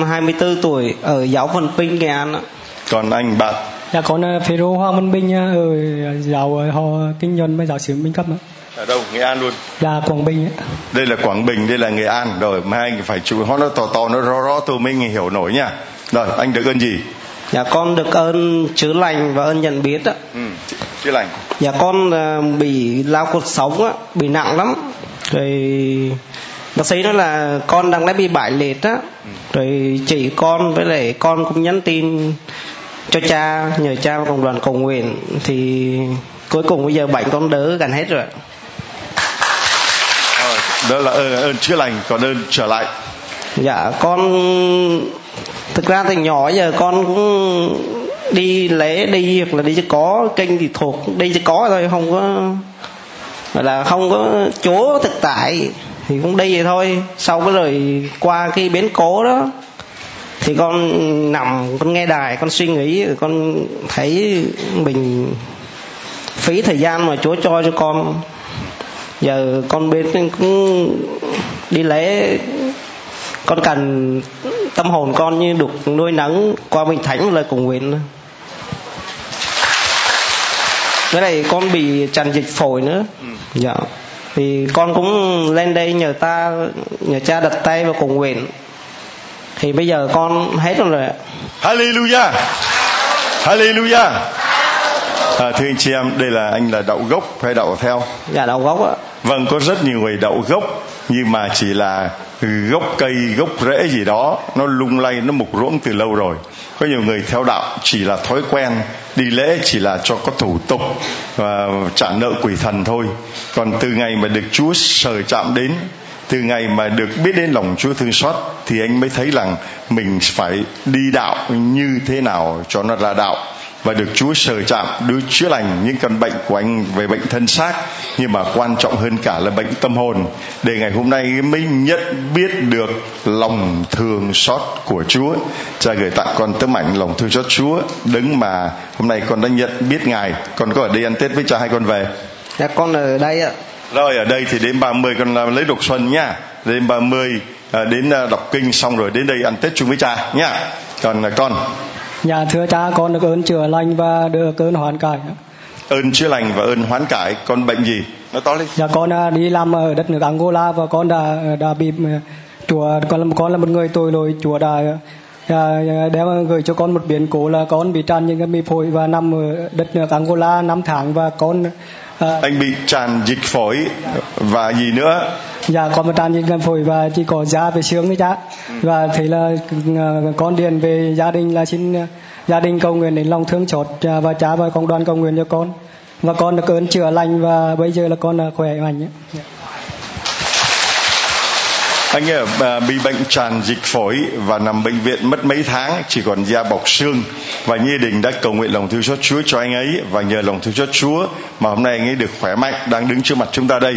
24 tuổi ở giáo phận Vinh Nghệ An ạ. Còn anh bạn? Dạ con Phê Rô Hoàng Văn Bình ở giáo họ kinh doanh với giáo sư Minh cấp ạ. Ở đâu? Nghệ An luôn? Dạ Quảng Bình ạ. Đây là Quảng Bình, đây là Nghệ An. Rồi mai anh phải chịu nó to to nó rõ rõ tôi mới hiểu nổi nha. Rồi anh được ơn gì? Dạ con được ơn chữa lành và ơn nhận biết ạ. Ừ, chữa lành. Dạ con bị lao cột sống á, bị nặng lắm rồi bác sĩ nói là con đang đã bị bại liệt á. Rồi chị con với lại con cũng nhắn tin cho cha nhờ cha và cộng đoàn cầu nguyện. Thì cuối cùng bây giờ bệnh con đỡ gần hết rồi đó là ơn, ơn chữa lành còn ơn trở lại. Dạ con thực ra từ nhỏ giờ con cũng đi lễ đi hoặc là đi cho có kênh thì thuộc đi cho có thôi không có là không có chỗ thực tại, thì cũng đi vậy thôi. Sau cái rồi qua cái bến cố đó, thì con nằm, con nghe đài, con suy nghĩ con thấy mình phí thời gian mà chúa cho cho con. Giờ con bên cũng đi lễ, con cần tâm hồn con như được nuôi nấng qua mình thánh, lời cùng nguyện cái này con bị tràn dịch phổi nữa. Ừ. dạ. Thì con cũng lên đây nhờ ta nhờ cha đặt tay vào cùng nguyện. Thì bây giờ con hết rồi Hallelujah. Hallelujah. À, thưa anh chị em đây là anh là đậu gốc hay đậu theo? Dạ đậu gốc ạ. Vâng có rất nhiều người đậu gốc nhưng mà chỉ là gốc cây, gốc rễ gì đó, nó lung lay, nó mục ruỗng từ lâu rồi. Có nhiều người theo đạo chỉ là thói quen, đi lễ chỉ là cho có thủ tục và trả nợ quỷ thần thôi. Còn từ ngày mà được chúa sờ chạm đến, từ ngày mà được biết đến lòng Chúa thương xót, thì anh mới thấy rằng mình phải đi đạo như thế nào cho nó ra đạo và được Chúa sờ chạm đối chữa lành những căn bệnh của anh về bệnh thân xác. Nhưng mà quan trọng hơn cả là bệnh tâm hồn. Để ngày hôm nay mới nhận biết được lòng thương xót của Chúa. Cha gửi tặng con tấm ảnh lòng thương xót Chúa. Đứng mà hôm nay con đã nhận biết ngài. Con có ở đây ăn Tết với cha hai con về? Dạ con ở đây ạ. Rồi ở đây thì đến 30 con lấy độc xuân nha. Đến 30 à, đến à, đọc kinh xong rồi đến đây ăn Tết chung với cha nha. Còn à, con Dạ thưa cha con được ơn chữa lành và được ơn hoán cải. Ơn chữa lành và ơn hoán cải. Con bệnh gì? Nó to lên. Dạ con à, đi làm ở đất nước Angola và con đã đã bị à, chùa con là con là một người tội lỗi chùa đã à, đem gửi cho con một biến cố là con bị tràn những cái mì phổi và nằm ở đất nước Angola 5 tháng và con anh bị tràn dịch phổi và gì nữa? Dạ con bị tràn dịch phổi và chỉ có da về xương đấy cha. Ừ. và thấy là con điền về gia đình là xin gia đình cầu nguyện đến lòng thương xót và cha và cộng đoàn cầu nguyện cho con. Và con được ơn chữa lành và bây giờ là con khỏe mạnh anh ấy à, bị bệnh tràn dịch phổi và nằm bệnh viện mất mấy tháng chỉ còn da bọc xương. Và Nhi Đình đã cầu nguyện lòng thương xót Chúa cho anh ấy và nhờ lòng thương xót Chúa mà hôm nay anh ấy được khỏe mạnh đang đứng trước mặt chúng ta đây.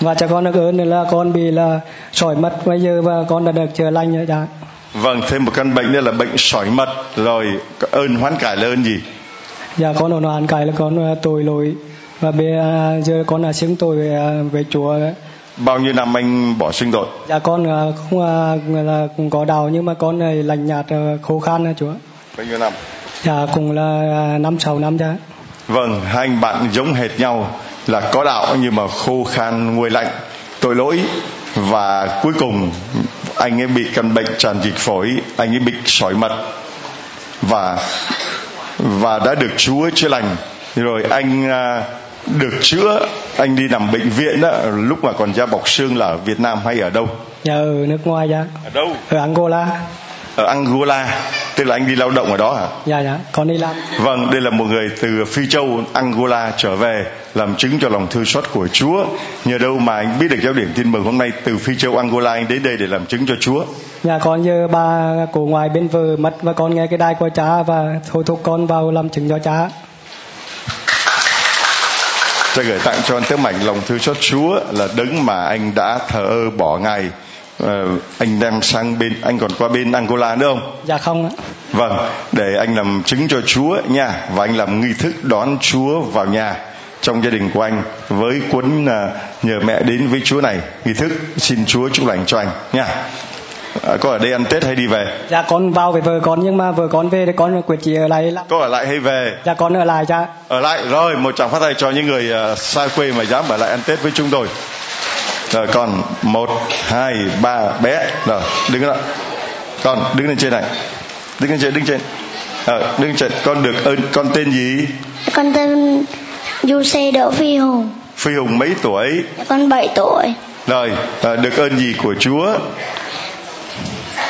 Và cho con được ơn là con bị là sỏi mật bây giờ và con đã được chữa lành rồi dạ vâng thêm một căn bệnh nữa là bệnh sỏi mật rồi ơn hoán cải là ơn gì? Dạ con hoán cải là con tội lỗi. Và bây giờ con là xứng tội về, về chúa bao nhiêu năm anh bỏ sinh tội dạ con không là cũng có đào nhưng mà con này lành nhạt khô khan chúa. Bao nhiêu năm? Dạ cũng là năm sáu năm cha vâng hai anh bạn giống hệt nhau là có đạo nhưng mà khô khan nguôi lạnh tội lỗi. Và cuối cùng anh ấy bị căn bệnh tràn dịch phổi anh ấy bị sỏi mật. Và và đã được Chúa chữa lành. Rồi anh được chữa anh đi nằm bệnh viện đó lúc mà còn da bọc xương là ở Việt Nam hay ở đâu? Dạ ở nước ngoài dạ. Ở đâu? Ở Angola. Ở Angola, tức là anh đi lao động ở đó hả? Dạ dạ, con đi làm. Vâng, đây là một người từ Phi Châu Angola trở về làm chứng cho lòng thương xót của Chúa. Nhờ đâu mà anh biết được giáo điểm tin mừng hôm nay từ Phi Châu Angola anh đến đây để làm chứng cho Chúa? Dạ con giờ ba cổ ngoài bên vợ mất và con nghe cái đai của cha và thôi thúc con vào làm chứng cho cha tôi gửi tặng cho anh tấm mảnh lòng thương xót Chúa là đấng mà anh đã thờ ơ bỏ ngài uh, anh đem sang bên anh còn qua bên Angola nữa không? Dạ không ạ. Vâng, để anh làm chứng cho Chúa nha và anh làm nghi thức đón Chúa vào nhà trong gia đình của anh với cuốn uh, nhờ mẹ đến với Chúa này nghi thức xin Chúa chúc lành cho anh nha. À, có ở đây ăn Tết hay đi về? Dạ con vào với vợ con nhưng mà vợ con về thì con quyết chỉ ở lại lắm. Có ở lại hay về? Dạ con ở lại cha. Ở lại rồi một tràng phát tay cho những người uh, xa quê mà dám ở lại ăn Tết với chúng tôi. Rồi còn một, hai, ba bé. Rồi đứng đó. Con đứng lên trên này. Đứng lên trên, đứng trên. À, đứng trên. Con được ơn con tên gì? Con tên Du Xe Đỗ Phi Hùng. Phi Hùng mấy tuổi? Con 7 tuổi. Rồi, à, được ơn gì của Chúa?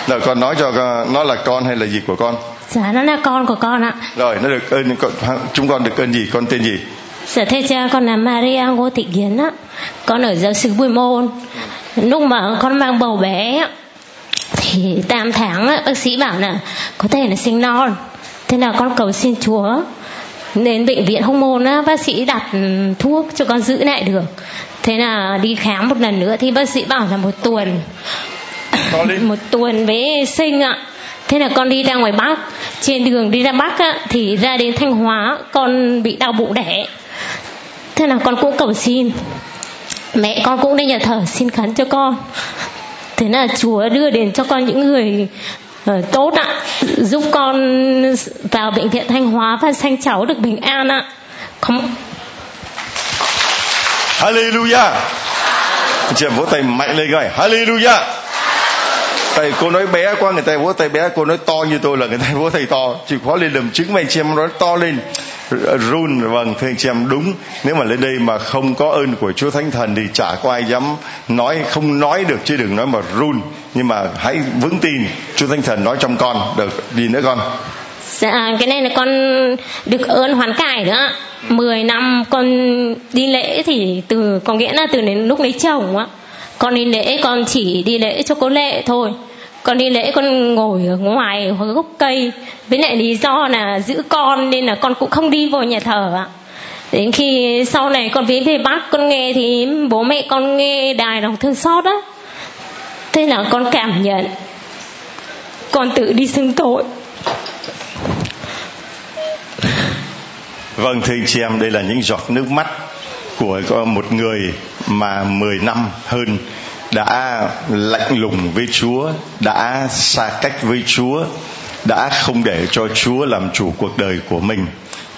Rồi con nói cho nó là con hay là gì của con? Dạ nó là con của con ạ. Rồi nó được ơn chúng con được ơn gì? Con tên gì? Dạ thưa cha con là Maria Ngô Thị Kiến á con ở giáo sứ Bùi Môn. Lúc mà con mang bầu bé thì 8 tháng á, bác sĩ bảo là có thể là sinh non. Thế là con cầu xin Chúa đến bệnh viện hông môn á, bác sĩ đặt thuốc cho con giữ lại được. Thế là đi khám một lần nữa thì bác sĩ bảo là một tuần một tuần với sinh ạ. Thế là con đi ra ngoài bắc. Trên đường đi ra bắc á, thì ra đến thanh hóa con bị đau bụng đẻ. Thế là con cũng cầu xin. Mẹ con cũng đến nhà thờ xin khấn cho con. Thế là chúa đưa đến cho con những người uh, tốt ạ. Giúp con vào bệnh viện thanh hóa và sanh cháu được bình an ạ. Không Hallelujah. Chị vỗ tay mạnh lên coi Hallelujah tại cô nói bé quá, người ta vỗ tay bé, cô nói to như tôi là người ta vỗ tay to. Chịu khó lên làm chứng mấy chị em nói to lên run vâng thưa anh chị em, đúng. Nếu mà lên đây mà không có ơn của Chúa Thánh Thần thì chả có ai dám nói, không nói được, chứ đừng nói mà run. Nhưng mà hãy vững tin, Chúa Thánh Thần nói trong con. Được gì nữa con. Dạ cái này là con được ơn hoàn cải nữa 10 năm con đi lễ thì từ có nghĩa là từ đến lúc lấy chồng á con đi lễ, con chỉ đi lễ cho cô lệ thôi. Con đi lễ, con ngồi ở ngoài gốc cây. Với lại lý do là giữ con, nên là con cũng không đi vào nhà thờ ạ. Đến khi sau này con về về bác con nghe thì bố mẹ con nghe đài lòng thương xót á. Thế là con cảm nhận. Con tự đi xưng tội. Vâng thưa anh chị em, đây là những giọt nước mắt của một người mà 10 năm hơn đã lạnh lùng với Chúa, đã xa cách với Chúa, đã không để cho Chúa làm chủ cuộc đời của mình,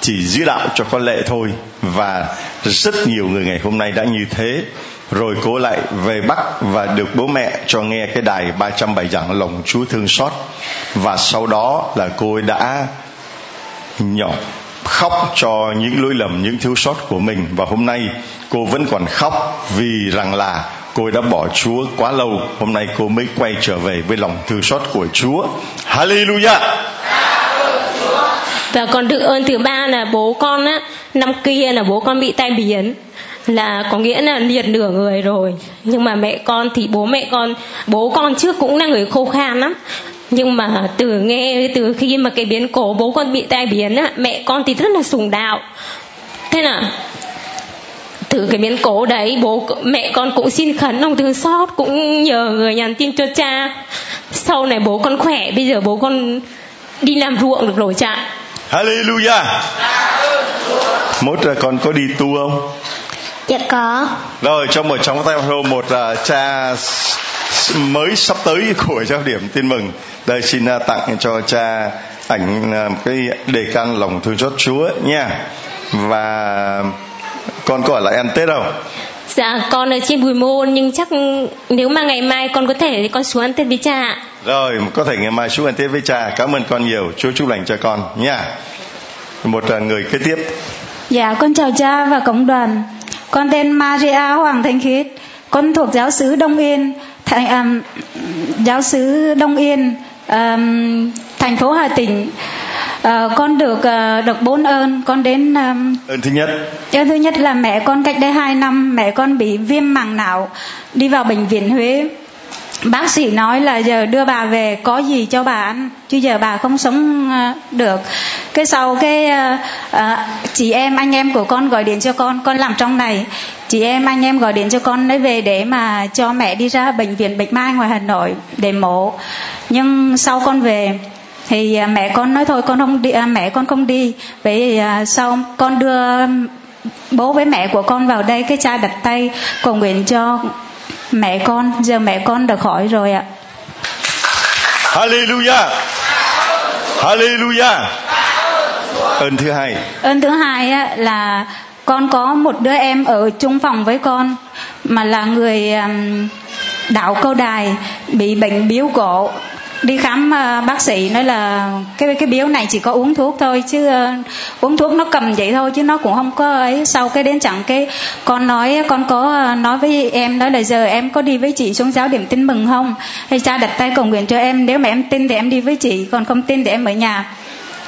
chỉ giữ đạo cho con lệ thôi. Và rất nhiều người ngày hôm nay đã như thế. Rồi cô lại về Bắc và được bố mẹ cho nghe cái đài 307 giảng lòng Chúa thương xót. Và sau đó là cô ấy đã nhỏ khóc cho những lỗi lầm, những thiếu sót của mình. Và hôm nay, cô vẫn còn khóc vì rằng là cô đã bỏ Chúa quá lâu. Hôm nay cô mới quay trở về với lòng thương xót của Chúa. Hallelujah! Và còn được ơn thứ ba là bố con á, năm kia là bố con bị tai biến. Là có nghĩa là liệt nửa người rồi. Nhưng mà mẹ con thì bố mẹ con, bố con trước cũng là người khô khan lắm nhưng mà từ nghe từ khi mà cái biến cố bố con bị tai biến á mẹ con thì rất là sùng đạo. Thế là từ cái biến cố đấy bố mẹ con cũng xin khấn lòng thương xót cũng nhờ người nhắn tin cho cha. Sau này bố con khỏe bây giờ bố con đi làm ruộng được rồi cha. Hallelujah. Mốt con có đi tu không? Dạ có. Rồi trong một trong tay hô một uh, cha mới sắp tới của giáo điểm tin mừng đây xin uh, tặng cho cha ảnh uh, cái đề can lòng thương xót Chúa nha. Và con có ở lại ăn Tết không? Dạ con ở trên Bùi Môn nhưng chắc nếu mà ngày mai con có thể thì con xuống ăn Tết với cha Rồi có thể ngày mai xuống ăn Tết với cha. Cảm ơn con nhiều. Chúa chúc lành cho con nha. Một uh, người kế tiếp. Dạ con chào cha và cộng đoàn. Con tên Maria Hoàng Thanh Khiết. Con thuộc giáo sứ Đông Yên. Thành, um, Giáo sứ Đông Yên um, Thành phố Hà Tĩnh uh, con được uh, được bốn ơn con đến um, ơn thứ nhất. Ơn thứ nhất là mẹ con cách đây hai năm mẹ con bị viêm màng não đi vào bệnh viện Huế bác sĩ nói là giờ đưa bà về có gì cho bà ăn chứ giờ bà không sống ờ, được. Cái sau cái uh, chị em anh em của con gọi điện cho con con làm trong này. Chị em anh em gọi điện cho con lấy về để mà cho mẹ đi ra bệnh viện bạch mai ngoài hà nội để mổ. Nhưng sau con về thì mẹ con nói thôi con không đi à, mẹ con không đi. Vậy à, sau con đưa bố với mẹ của con vào đây cái cha đặt tay cầu nguyện cho mẹ con giờ mẹ con được khỏi rồi ạ. Hallelujah. Hallelujah. Ơn thứ hai. Ơn thứ hai á, là con có một đứa em ở chung phòng với con mà là người um, đạo câu đài bị bệnh biếu cổ đi khám ờ, bác sĩ nói là cái cái biếu này chỉ có uống thuốc thôi chứ uh, uống thuốc nó cầm vậy thôi chứ nó cũng không có ấy. Sau cái đến chẳng cái con nói con có ờ, nói với em nói là giờ em có đi với chị xuống giáo điểm tin mừng không? Hay cha đặt tay cầu nguyện cho em nếu mà em tin thì em đi với chị còn không tin thì em ở nhà.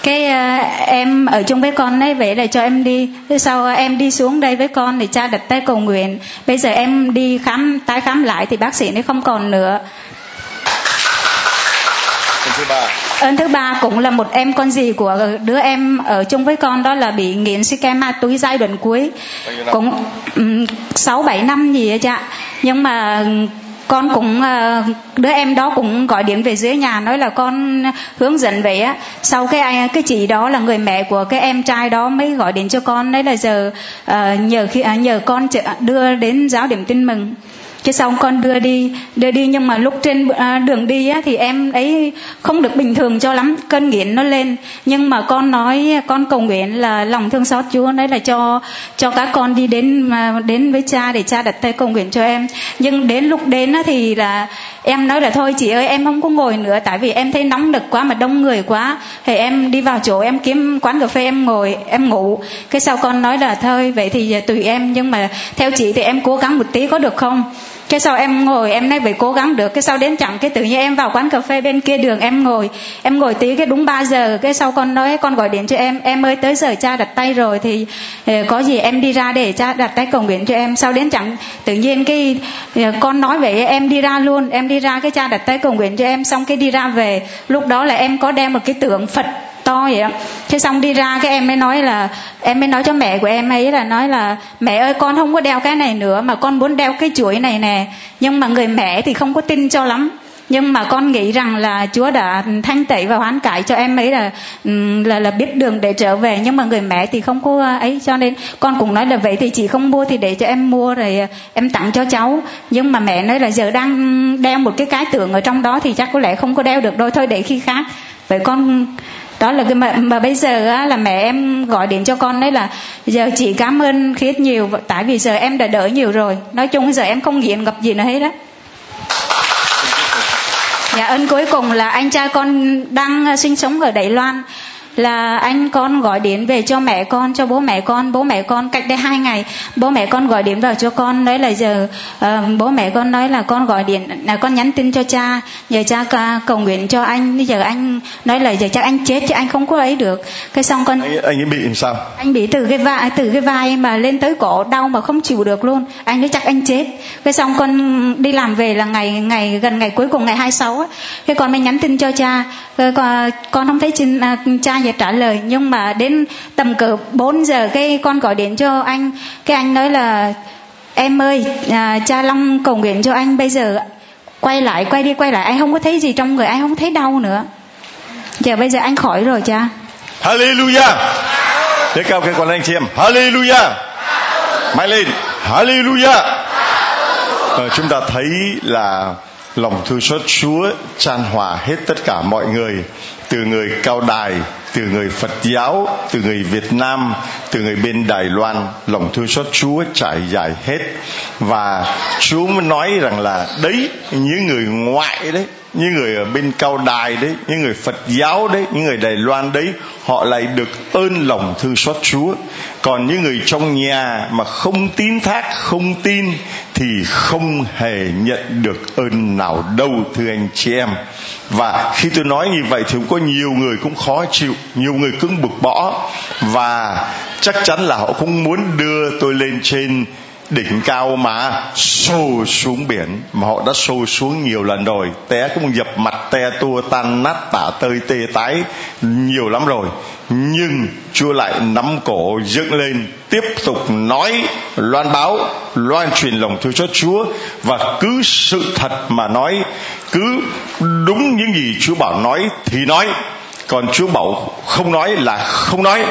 Cái uh, em ở chung với con ấy vậy là cho em đi. Thế sau uh, em đi xuống đây với con thì cha đặt tay cầu nguyện. Bây giờ em đi khám tái khám lại thì bác sĩ nó không còn nữa thứ ba. Ơn thứ ba cũng là một em con gì của đứa em ở chung với con đó là bị nghiện si ke ma túy giai đoạn cuối. Cũng sáu bảy năm gì vậy cha nhưng mà con cũng ờ, đứa em đó cũng gọi điện về dưới nhà nói là con hướng dẫn vậy á. Sau cái ai cái chị đó là người mẹ của cái em trai đó mới gọi điện cho con. Đấy là giờ uh, nhờ khi uh, nhờ con đưa đến giáo điểm tin mừng cái xong con đưa đi đưa đi nhưng mà lúc trên à, đường đi á, thì em ấy không được bình thường cho lắm cơn nghiện nó lên. Nhưng mà con nói con cầu nguyện là lòng thương xót Chúa đấy là cho cho các con đi đến mà đến với cha để cha đặt tay cầu nguyện cho em. Nhưng đến lúc đến á, thì là em nói là thôi chị ơi em không có ngồi nữa tại vì em thấy nóng nực quá mà đông người quá. Thì em đi vào chỗ em kiếm quán cà phê em ngồi em ngủ. Cái sau con nói là thôi vậy thì tùy em nhưng mà theo chị thì em cố gắng một tí có được không? Cái sau em ngồi, em nói phải cố gắng được. Cái sau đến chẳng cái tự nhiên em vào quán cà phê bên kia đường, em ngồi. Em ngồi tí cái đúng 3 giờ. Cái sau con nói, con gọi điện cho em. Em ơi, tới giờ cha đặt tay rồi thì ờ, có gì em đi ra để cha đặt tay cầu nguyện cho em. Sau đến chẳng tự nhiên cái ờ, con nói vậy, em đi ra luôn. Em đi ra cái cha đặt tay cầu nguyện cho em, xong cái đi ra về. Lúc đó là em có đem một cái tượng phật to vậy thế xong đi ra cái em mới nói là, em mới nói cho mẹ của em ấy là nói là, mẹ ơi, con không có đeo cái này nữa, mà con muốn đeo cái chuỗi này nè. Nhưng mà người mẹ thì không có tin cho lắm. Nhưng mà con nghĩ rằng là Chúa đã thanh tẩy và hoán cải cho em ấy là là là biết đường để trở về. Nhưng mà người mẹ thì không có ờ, ấy. Cho nên con cũng nói là vậy thì chị không mua thì để cho em mua rồi ờ, em tặng cho cháu. Nhưng mà mẹ nói là giờ đang đeo một cái cái tượng ở trong đó thì chắc có lẽ không có đeo được đôi thôi để khi khác. Vậy con đó là cái mà, mà bây giờ á, là mẹ em gọi điện cho con đấy là giờ chị cảm ơn khiết nhiều tại vì giờ em đã đỡ nhiều rồi. Nói chung giờ em không nghiện gặp gì nữa hết đó dạ ơn cuối cùng là anh trai con đang à, sinh sống ở đài loan là anh con gọi điện về cho mẹ con cho bố mẹ con. Bố mẹ con cách đây hai ngày bố mẹ con gọi điện vào cho con. Nói là giờ uh, bố mẹ con nói là con gọi điện là con nhắn tin cho cha. Giờ cha cầu nguyện cho anh. Bây giờ anh nói là giờ chắc anh chết chứ anh không có ấy được. Cái xong con anh, anh ấy bị làm sao? Anh bị từ cái vai từ cái vai mà lên tới cổ đau mà không chịu được luôn. Anh nói chắc anh chết. Cái xong con đi làm về là ngày ngày gần ngày cuối cùng ngày 26 á. Cái con mới nhắn tin cho cha. Con, con không thấy à, cha giờ trả lời nhưng mà đến tầm cỡ 4 giờ cái con gọi điện cho anh cái anh nói là em ơi à, cha long cầu nguyện cho anh bây giờ quay lại quay đi quay lại anh không có thấy gì trong người anh không thấy đau nữa giờ bây giờ anh khỏi rồi cha. Hallelujah. Để cao cái con anh chị em Hallelujah. Mai lên Hallelujah. Ờ, Chúng ta thấy là lòng thương xót Chúa tràn hòa hết tất cả mọi người, từ người cao đài, từ người Phật giáo, từ người Việt Nam, từ người bên Đài Loan, lòng thương xót Chúa trải dài hết. Và Chúa mới nói rằng là, đấy, những người ngoại đấy những người ở bên cao đài đấy, những người phật giáo đấy, những người đài loan đấy, họ lại được ơn lòng thương xót chúa. Còn những người trong nhà mà không tín thác, không tin thì không hề nhận được ơn nào đâu, thưa anh chị em. Và khi tôi nói như vậy thì cũng có nhiều người cũng khó chịu, nhiều người cứng bực bỏ và chắc chắn là họ cũng muốn đưa tôi lên trên đỉnh cao mà xô xuống biển, mà họ đã xô xuống nhiều lần rồi. Té cũng dập mặt, te tua, tan nát, tả tơi, tê tái nhiều lắm rồi. Nhưng chúa lại nắm cổ, dựng lên, tiếp tục nói, loan báo, loan truyền lòng thương cho chúa. Và cứ sự thật mà nói, cứ đúng những gì chúa bảo nói thì nói. Còn chúa bảo không nói là không nói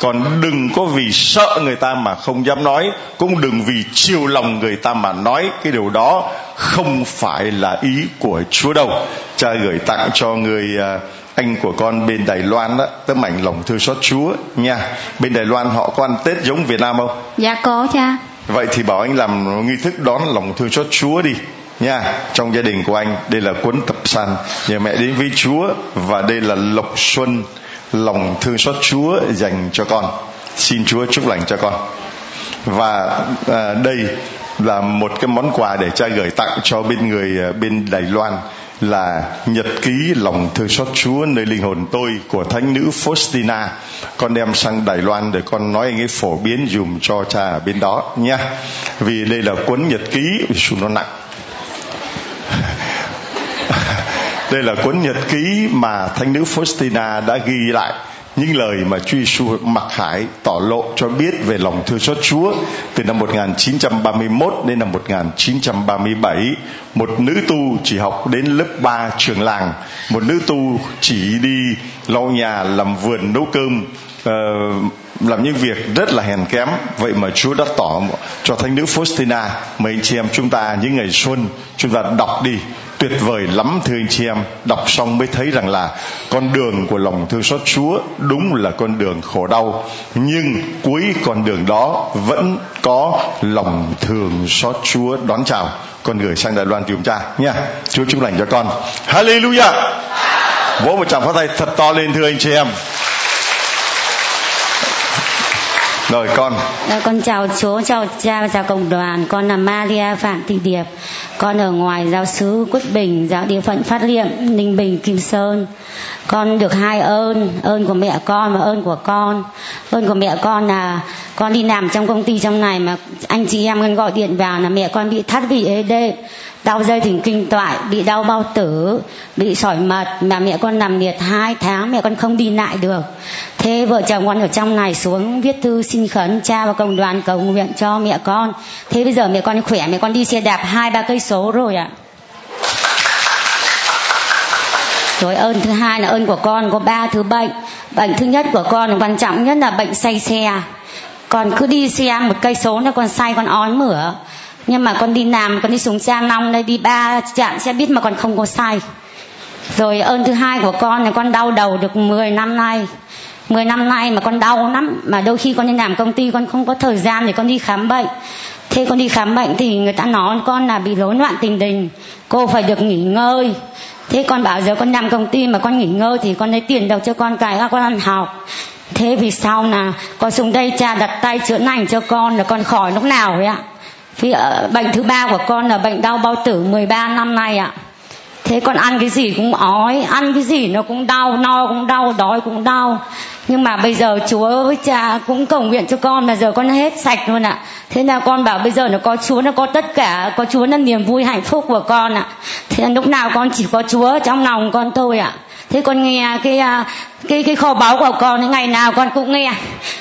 còn đừng có vì sợ người ta mà không dám nói cũng đừng vì chiều lòng người ta mà nói. Cái điều đó không phải là ý của chúa đâu. Cha gửi tặng cho người à, anh của con bên Đài Loan đó tấm ảnh lòng thương xót Chúa nha. Bên Đài Loan họ có ăn Tết giống Việt Nam không? Dạ có cha. Vậy thì bảo anh làm nghi thức đón lòng thương xót Chúa đi nha. Trong gia đình của anh đây là cuốn tập san nhờ mẹ đến với Chúa và đây là lộc xuân lòng thương xót Chúa dành cho con. Xin Chúa chúc lành cho con. Và à, đây là một cái món quà để cha gửi tặng cho bên người à, bên Đài Loan là nhật ký lòng thương xót Chúa nơi linh hồn tôi của thánh nữ Faustina. Con đem sang Đài Loan để con nói anh ấy phổ biến dùm cho cha ở bên đó nha vì đây là cuốn nhật ký xuống nó nặng. đây là cuốn nhật ký mà thánh nữ Faustina đã ghi lại những lời mà Chúa Giêsu mặc khải tỏ lộ cho biết về lòng thương xót Chúa từ năm 1931 đến năm 1937 một nữ tu chỉ học đến lớp 3 trường làng, một nữ tu chỉ đi lau nhà làm vườn nấu cơm. Ờ, làm những việc rất là hèn kém. Vậy mà Chúa đã tỏ cho thánh nữ Faustina, mấy anh chị em chúng ta, những ngày xuân, chúng ta đọc đi. Tuyệt vời lắm, thưa anh chị em. Đọc xong mới thấy rằng là con đường của lòng thương xót Chúa đúng là con đường khổ đau. Nhưng cuối con đường đó vẫn có lòng thương xót Chúa. Đón chào con gửi sang Đài Loan tìm cha nha. Chúa chúc lành cho con. Hallelujah! Vỗ một tràng phát tay thật to lên, thưa anh chị em rồi con. Dạ, con chào chú chào cha và chào cộng đoàn. Con là Maria Phạm Thị Điệp. Con ở ngoài giáo xứ Quất Bình giáo địa phận Phát Liệm Ninh Bình Kim Sơn. Con được hai ơn ơn của mẹ con và ơn của con. Ơn của mẹ con là con đi làm trong công ty trong này mà anh chị em gọi điện vào là mẹ con bị thắt vị ế đê đau dây thần kinh toại, bị đau bao tử, bị sỏi mật, mà mẹ con nằm liệt hai tháng, mẹ con không đi lại được. Thế vợ chồng con ở trong này xuống viết thư xin khấn cha và cộng đoàn cầu nguyện cho mẹ con. Thế bây giờ mẹ con khỏe, mẹ con đi xe đạp hai, ba cây số rồi ạ. Rồi ơn thứ hai là ơn của con, có ba thứ bệnh. Bệnh thứ nhất của con quan trọng nhất là bệnh say xe. Còn cứ đi xe một cây số là con say, con ói mửa nhưng mà con đi làm, con đi xuống xe Long đây, đi ba trạm xe buýt mà còn không có sai. Rồi ơn thứ hai của con là con đau đầu được 10 năm nay. 10 năm nay mà con đau lắm, mà đôi khi con đi làm công ty, con không có thời gian để con đi khám bệnh. Thế con đi khám bệnh thì người ta nói con là bị rối loạn tình đình, cô phải được nghỉ ngơi. Thế con bảo giờ con làm công ty mà con nghỉ ngơi thì con lấy tiền đâu cho con cài con ăn học. Thế vì sao là con xuống đây cha đặt tay chữa lành cho con là con khỏi lúc nào ấy ạ? Vì ờ, bệnh thứ ba của con là bệnh đau bao tử 13 năm nay ạ. Thế con ăn cái gì cũng ói, ăn cái gì nó cũng đau, no cũng đau, đói cũng đau. Nhưng mà bây giờ chúa với cha cũng cầu nguyện cho con mà giờ con hết sạch luôn ạ. Thế là con bảo bây giờ nó có chúa, nó có tất cả, có chúa là niềm vui hạnh phúc của con ạ. Thế là lúc nào con chỉ có chúa trong lòng con thôi ạ thế con nghe cái à, cái cái kho báu của con ngày nào con cũng nghe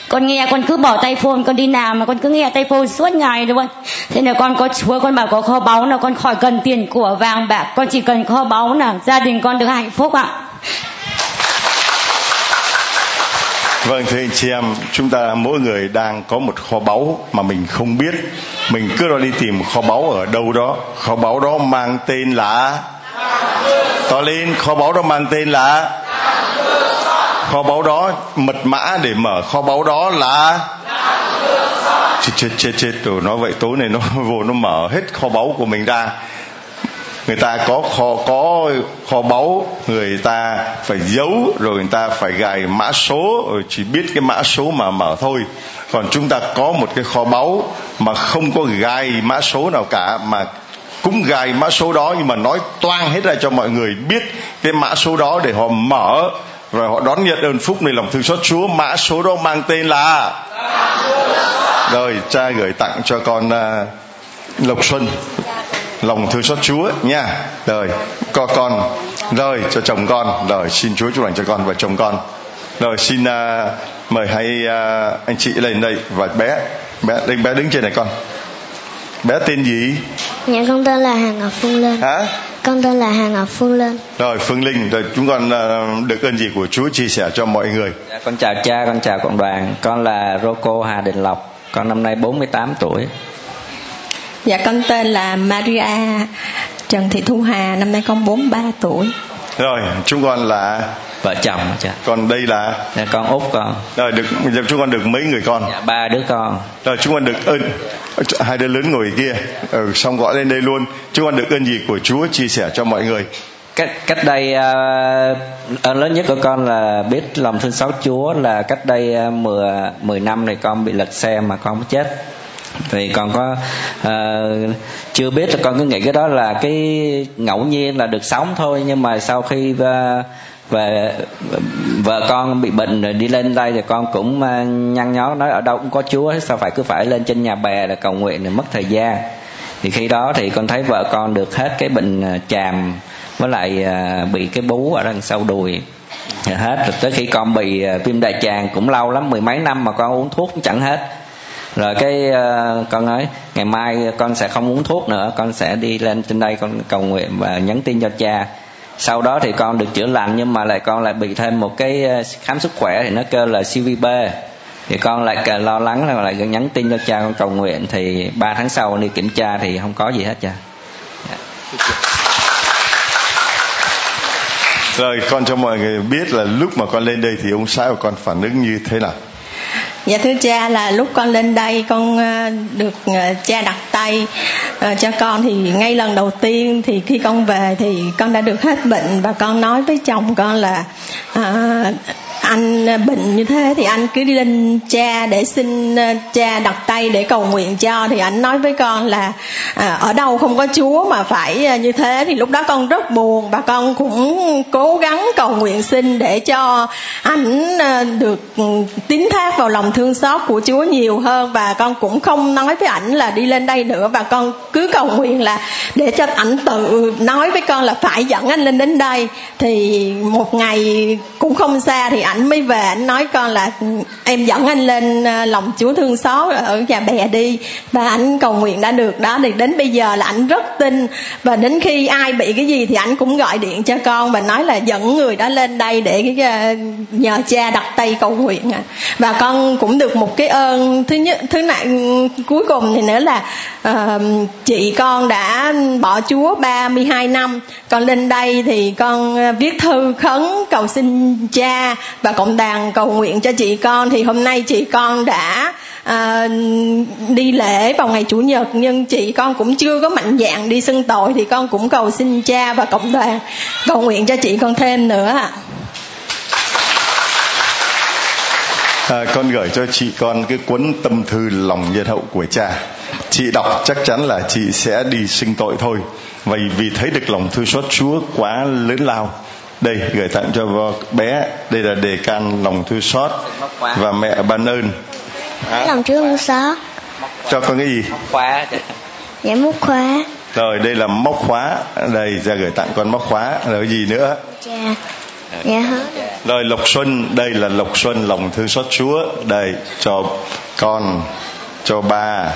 con nghe con cứ bỏ tay phone con đi nào mà con cứ nghe tay phone suốt ngày luôn thế là con có chúa con bảo có kho báu là con khỏi cần tiền của vàng bạc con chỉ cần kho báu là gia đình con được hạnh phúc ạ Vâng thưa anh chị em, chúng ta mỗi người đang có một kho báu mà mình không biết. Mình cứ đi tìm kho báu ở đâu đó. Kho báu đó mang tên là to lên, kho báu đó mang tên là kho báu đó, mật mã để mở kho báu đó là chết chết chết chết rồi nói vậy tối này nó vô, nó mở hết kho báu của mình ra. Người ta có kho có kho báu, người ta phải giấu, rồi người ta phải gài mã số, rồi chỉ biết cái mã số mà mở thôi. Còn chúng ta có một cái kho báu mà không có gài mã số nào cả, mà cũng gài mã số đó nhưng mà nói toang hết ra cho mọi người biết cái mã số đó để họ mở rồi họ đón nhận ơn phúc này lòng thương xót Chúa. Mã số đó mang tên là rồi cha gửi tặng cho con uh, Lộc Xuân. Lòng thương xót Chúa nha. Rồi có con rồi cho chồng con. Rồi xin Chúa chúc lành cho con và chồng con. Rồi xin uh, mời hai uh, anh chị lên đây và bé bé đứng bé đứng trên này con. Bé tên gì? Dạ con tên là Hà Ngọc Phương Lên. Hả? Con tên là Hà Ngọc Phương Lên. Rồi Phương Linh rồi chúng con uh, được ơn gì của Chúa chia sẻ cho mọi người. Dạ, con chào cha con chào cộng đoàn. Con là Rocco Hà Đình Lộc. Con năm nay 48 tuổi. Dạ con tên là Maria Trần Thị Thu Hà. Năm nay con 43 tuổi. Rồi chúng con là Vợ chồng cha? Còn đây là dạ, Con út con. Rồi được chúng con được mấy người con? Dạ, Ba đứa con. Rồi chúng con được ơn Hai đứa lớn ngồi kia. Ừ, Xong gọi lên đây luôn. Chúng con được ơn gì của Chúa chia sẻ cho mọi người? Cách cách đây uh, ơn lớn nhất của con là biết lòng thương xót Chúa là cách đây uh, 10 10 năm này con bị lật xe mà con chết. Thì còn có uh, chưa biết là con cứ nghĩ cái đó là cái ngẫu nhiên là được sống thôi nhưng mà sau khi uh, và vợ con bị bệnh rồi đi lên đây thì con cũng ờ, nhăn nhó nói ở đâu cũng có chúa sao phải cứ phải lên trên nhà bè là cầu nguyện rồi mất thời gian. Thì khi đó thì con thấy vợ con được hết cái bệnh ờ, chàm với lại ờ, bị cái bú ở đằng sau đùi. Hết rồi tới khi con bị viêm đại tràng cũng lâu lắm mười mấy năm mà con uống thuốc cũng chẳng hết. Rồi cái uh, con nói ngày mai con sẽ không uống thuốc nữa con sẽ đi lên trên đây con cầu nguyện và nhắn tin cho cha sau đó thì con được chữa lành, nhưng mà lại con lại bị thêm một cái ờ, khám sức khỏe thì nó kêu là CVB thì con lại lo lắng là lại nhắn tin cho cha con cầu nguyện. Thì ba tháng sau đi kiểm tra thì không có gì hết cha. Rồi, con cho mọi người biết là lúc mà con lên đây thì ông xã của con phản ứng như thế nào? Dạ thưa cha là lúc con lên đây con ờ, được ờ, cha đặt tay ờ, cho con. Thì ngay lần đầu tiên thì khi con về thì con đã được hết bệnh. Và con nói với chồng con là à, anh à, bệnh như thế thì anh cứ đi lên cha để xin à, cha đặt tay để cầu nguyện cho. Thì anh nói với con là à, ở đâu không có chúa mà phải à, như thế. Thì lúc đó con rất buồn và con cũng cố gắng cầu nguyện xin để cho ảnh được tín thác vào lòng thương xót của Chúa nhiều hơn. Và con cũng không nói với ảnh là đi lên đây nữa. Và con cứ cầu nguyện là để cho ảnh tự nói với con là phải dẫn anh lên đến đây. Thì một ngày cũng không xa thì ảnh mới về ảnh nói con là em dẫn anh lên ờ, lòng Chúa thương xót ở nhà bè đi. Và ảnh cầu nguyện đã được đó thì đến bây giờ là ảnh rất tin. Và đến khi ai bị cái gì thì ảnh cũng gọi điện cho con và nói là dẫn người đó lên đây để ờ, nhờ cha đặt tay cầu nguyện và con cũng được một cái ơn. Thứ nhất thứ này cuối cùng thì nữa là uh, chị con đã bỏ Chúa 32 năm. Con lên đây thì con viết thư khấn cầu xin cha và cộng đoàn cầu nguyện cho chị con. Thì hôm nay chị con đã à, đi lễ vào ngày chủ nhật nhưng chị con cũng chưa có mạnh dạng đi xưng tội. Thì con cũng cầu xin cha và cộng đoàn cầu nguyện cho chị con thêm nữa ạ. À, con gửi cho chị con cái cuốn tâm thư lòng nhân hậu của cha. Chị đọc chắc chắn là chị sẽ đi sinh tội thôi. Vậy vì thấy được lòng thương xót Chúa quá lớn lao đây gửi tặng cho bé. Đây là đề can lòng thương xót và mẹ ban ơn. À. lòng thương xót. Cho con cái gì? Khóa dạ móc khóa. Rồi đây là móc khóa. Đây ra gửi tặng con móc khóa. Rồi gì nữa? Dạ. Dạ hết rồi. Lộc xuân. Đây là lộc xuân lòng thương xót chúa. Đây cho con cho ba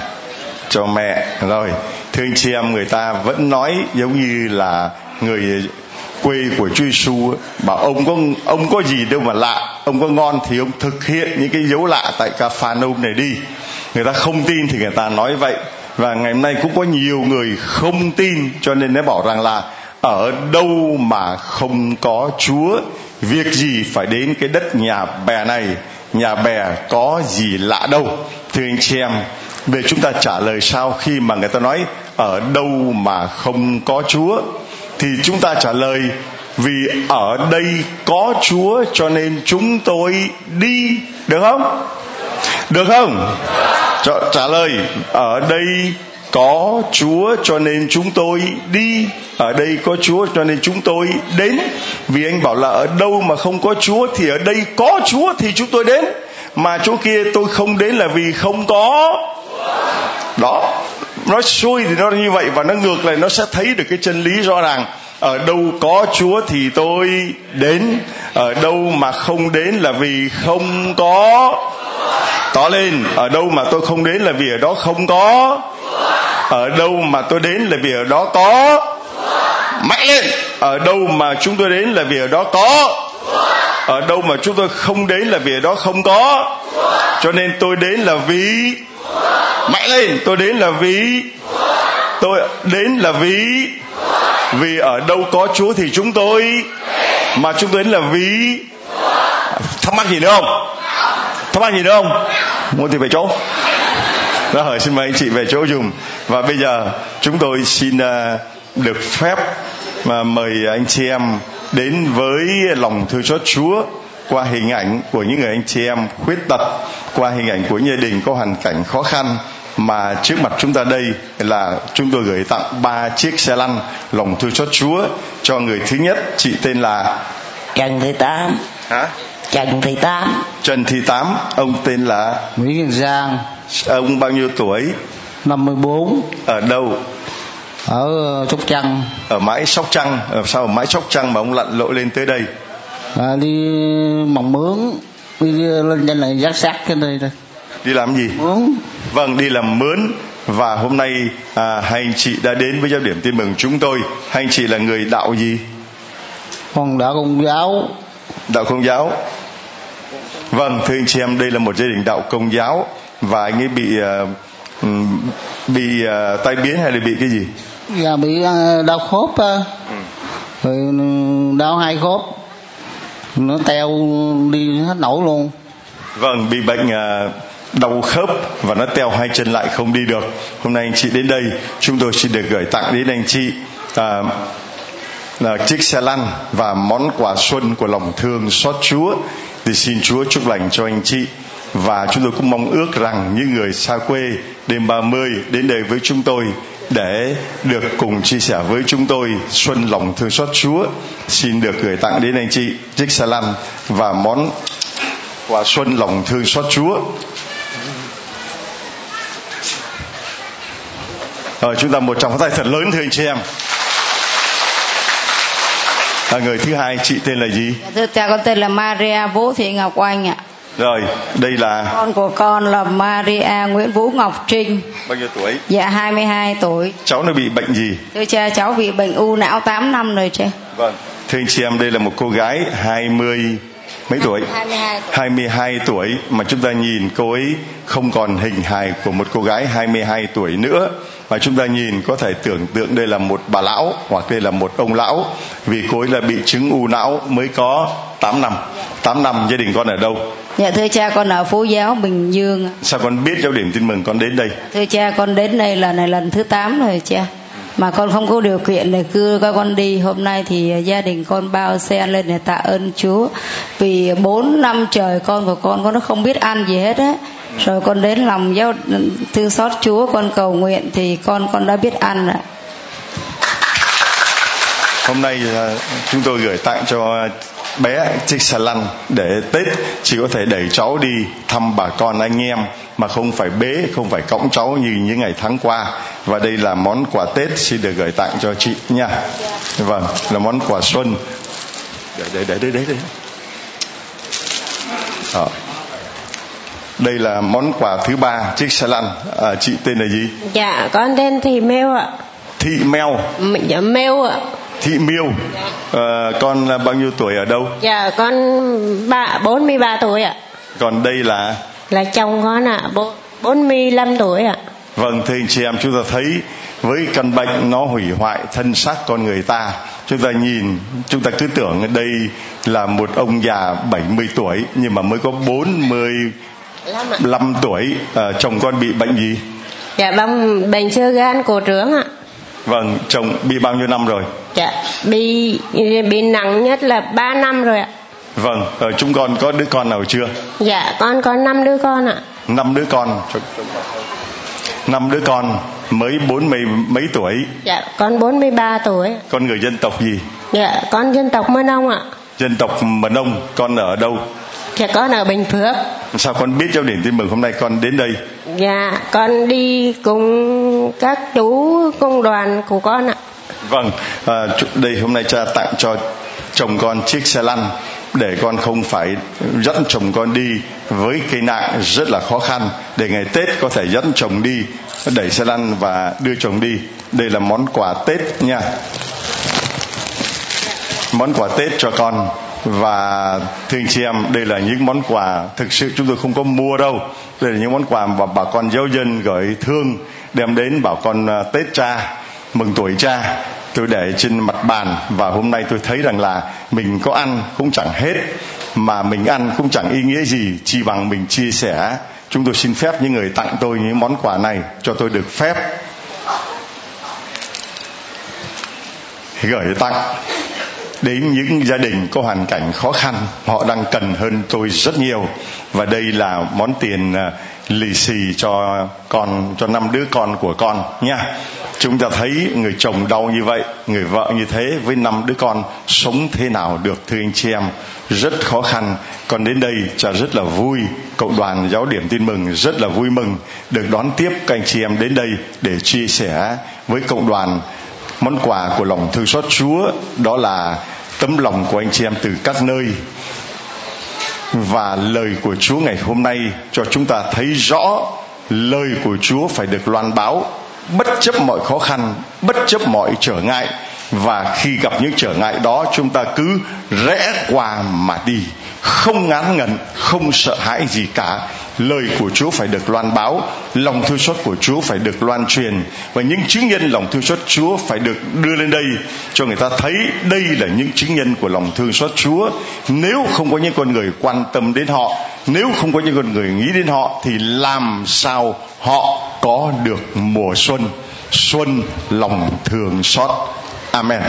cho mẹ. Rồi thương chị em người ta vẫn nói giống như là người quê của Chúa Giêsu bảo ông có ông có gì đâu mà lạ. Ông có ngon thì ông thực hiện những cái dấu lạ tại ca pha nôm này đi. Người ta không tin thì người ta nói vậy. Và ngày hôm nay cũng có nhiều người không tin, cho nên nó bảo rằng là ở đâu mà không có Chúa, việc gì phải đến cái đất nhà bè này? Nhà bè có gì lạ đâu? Thưa anh chị em, về chúng ta trả lời sao khi mà người ta nói ở đâu mà không có chúa thì chúng ta trả lời vì ở đây có chúa cho nên chúng tôi đi được không? Được không? Trả, trả lời ở đây có chúa cho nên chúng tôi đi ở đây có chúa cho nên chúng tôi đến. Vì anh bảo là ở đâu mà không có chúa thì ở đây có chúa thì chúng tôi đến. Mà chỗ kia tôi không đến là vì không có đó nói xuôi thì nó như vậy và nó ngược lại, nó sẽ thấy được cái chân lý rõ ràng. Ở đâu có chúa thì tôi đến, ở đâu mà không đến là vì không có. Tỏ lên, ở đâu mà tôi không đến là vì ở đó không có. Ở đâu mà tôi đến là vì ở đó có. Mạnh lên, ở đâu mà chúng tôi đến là vì ở đó có ở đâu mà chúng tôi không đến là vì ở đó không có. Cho nên tôi đến là vì mạnh lên tôi đến là vì tôi đến là vì vì ở đâu có chúa thì chúng tôi mà chúng tôi đến là vì thắc mắc gì nữa không? Thắc mắc gì nữa không? Muốn thì về chỗ. Dạ, rồi, xin mời anh chị về chỗ dùng và bây giờ chúng tôi xin à, được phép mà mời anh chị em đến với lòng thương xót Chúa qua hình ảnh của những người anh chị em khuyết tật qua hình ảnh của gia đình có hoàn cảnh khó khăn. Mà trước mặt chúng ta đây là chúng tôi gửi tặng ba chiếc xe lăn lòng thương xót Chúa cho người thứ nhất chị tên là Trần Thị Tám. Hả? Trần Thị Tám. Trần Thị Tám ông tên là Nguyễn Giang. Ông bao nhiêu tuổi? 54 ở đâu ở Sóc Trăng. Ở mãi Sóc Trăng. Ở sao ở mãi Sóc Trăng mà ông lặn lội lên tới đây? À, đi mỏng mướn đi lên trên này giác sát cái đây đây đi làm gì? Mướn vâng đi làm mướn. Và hôm nay à, hai anh chị đã đến với giáo điểm tin mừng chúng tôi. Hai anh chị là người đạo gì? Con đạo công giáo. Đạo công giáo. Vâng thưa anh chị em đây là một gia đình đạo công giáo. Và anh ấy bị uh, bị uh, tai biến hay là bị cái gì dạ bị uh, đau khớp uh, ừ. rồi đau hai khớp. Nó teo đi hết nổi luôn. Vâng bị bệnh uh, đau khớp và nó teo hai chân lại không đi được. Hôm nay anh chị đến đây chúng tôi xin được gửi tặng đến anh chị à, là chiếc xe lăn và món quà xuân của lòng thương xót Chúa. Thì xin Chúa chúc lành cho anh chị. Và chúng tôi cũng mong ước rằng những người xa quê đêm 30 đến đây với chúng tôi để được cùng chia sẻ với chúng tôi xuân lòng thương xót Chúa. Xin được gửi tặng đến anh chị chiếc xe lăn và món quà xuân lòng thương xót Chúa. Rồi chúng ta một tràng pháo tay thật lớn thưa anh chị em. À, người thứ hai chị tên là gì? Dạ, thưa cha con tên là Maria Vũ Thị Ngọc Oanh ạ rồi đây là con của con là Maria Nguyễn Vũ Ngọc Trinh. Bao nhiêu tuổi? Dạ 22 tuổi. Cháu nó bị bệnh gì? Thưa cha cháu bị bệnh u não 8 năm rồi cha. Vâng. Thưa anh chị em đây là một cô gái 20 mấy tuổi? 22 tuổi. 22 tuổi mà chúng ta nhìn cô ấy không còn hình hài của một cô gái 22 tuổi nữa. Mà chúng ta nhìn có thể tưởng tượng đây là một bà lão hoặc đây là một ông lão. Vì cô ấy là bị chứng u não mới có 8 năm. 8 năm gia đình con ở đâu Dạ thưa cha con ở Phú Giáo Bình Dương. Sao con biết giáo điểm tin mừng con đến đây? Thưa cha con đến đây là này lần thứ 8 rồi cha. Mà con không có điều kiện để cưa các con đi. Hôm nay thì gia đình con bao xe lên để tạ ơn Chúa. Vì 4 năm trời con của con con nó không biết ăn gì hết á. Rồi con đến lòng giáo thương xót Chúa con cầu nguyện thì con con đã biết ăn rồi. Hôm nay chúng tôi gửi tặng cho bé chiếc xà lăn để tết chỉ có thể đẩy cháu đi thăm bà con anh em mà không phải bế không phải cõng cháu như những ngày tháng qua. Và đây là món quà tết xin được gửi tặng cho chị nha. Vâng là món quà xuân. Để để để để để, để. À. đây là món quà thứ ba chiếc xe lăn à, chị tên là gì? Dạ con tên thị mêu ạ. Thị mèo. Dạ mêu ạ thị miêu à, con bao nhiêu tuổi ở đâu? Dạ con ba bốn mươi ba tuổi ạ. Còn đây là? Là chồng con ạ bốn mươi lăm tuổi ạ. Vâng thưa anh chị em chúng ta thấy với căn bệnh nó hủy hoại thân xác con người ta chúng ta nhìn chúng ta cứ tưởng đây là một ông già 70 tuổi nhưng mà mới có 45 tuổi à, chồng con bị bệnh gì? Dạ bệnh bệnh sơ gan cổ trướng ạ vâng chồng bị bao nhiêu năm rồi? Dạ bị bị nặng nhất là 3 năm rồi ạ. Vâng ờ, chúng con có đứa con nào chưa? Dạ con có năm đứa con ạ. Năm đứa con. Năm đứa con mới bốn mươi mấy tuổi? Dạ con bốn mươi ba tuổi. Con người dân tộc gì? Dạ con dân tộc mơ nông ạ. Dân tộc mơ nông con ở đâu? Dạ con ở bình phước sao con biết giáo điểm tin mừng hôm nay con đến đây? Dạ con đi cùng các chú công đoàn của con ạ. Vâng à, đây hôm nay cha tặng cho chồng con chiếc xe lăn để con không phải dẫn chồng con đi với cây nạn rất là khó khăn. Để ngày tết có thể dẫn chồng đi đẩy xe lăn và đưa chồng đi. Đây là món quà tết nha. Món quà tết cho con và thưa anh chị em, đây là những món quà. Thực sự chúng tôi không có mua đâu. Đây là những món quà mà bà con giáo dân gửi thương, đem đến bảo con à, tết cha, mừng tuổi cha. Tôi để trên mặt bàn và hôm nay tôi thấy rằng là mình có ăn cũng chẳng hết, mà mình ăn cũng chẳng ý nghĩa gì, chỉ bằng mình chia sẻ. Chúng tôi xin phép những người tặng tôi những món quà này cho tôi được phép. Gửi tặng đến những gia đình có hoàn cảnh khó khăn, họ đang cần hơn tôi rất nhiều. Và đây là món tiền à, lì xì cho con, cho năm đứa con của con nha. Chúng ta thấy người chồng đau như vậy, người vợ như thế với năm đứa con sống thế nào được, thưa anh chị em? Rất khó khăn. Còn đến đây, cha rất là vui. Cộng đoàn giáo điểm tin mừng, rất là vui mừng. Được đón tiếp, các anh chị em đến đây để chia sẻ với cộng đoàn món quà của lòng thương xót Chúa. Đó là tấm lòng của anh chị em từ các nơi. Và lời của Chúa ngày hôm nay cho chúng ta thấy rõ lời của Chúa phải được loan báo bất chấp mọi khó khăn, bất chấp mọi trở ngại. Và khi gặp những trở ngại đó, chúng ta cứ rẽ qua mà đi không ngán ngẩn, không sợ hãi gì cả. Lời của Chúa phải được loan báo, lòng thương xót của Chúa phải được loan truyền. Và những chứng nhân lòng thương xót Chúa phải được đưa lên đây, cho người ta thấy đây là những chứng nhân của lòng thương xót Chúa. Nếu không có những con người quan tâm đến họ, nếu không có những con người nghĩ đến họ, thì làm sao họ có được mùa xuân? Xuân lòng thương xót. Amen.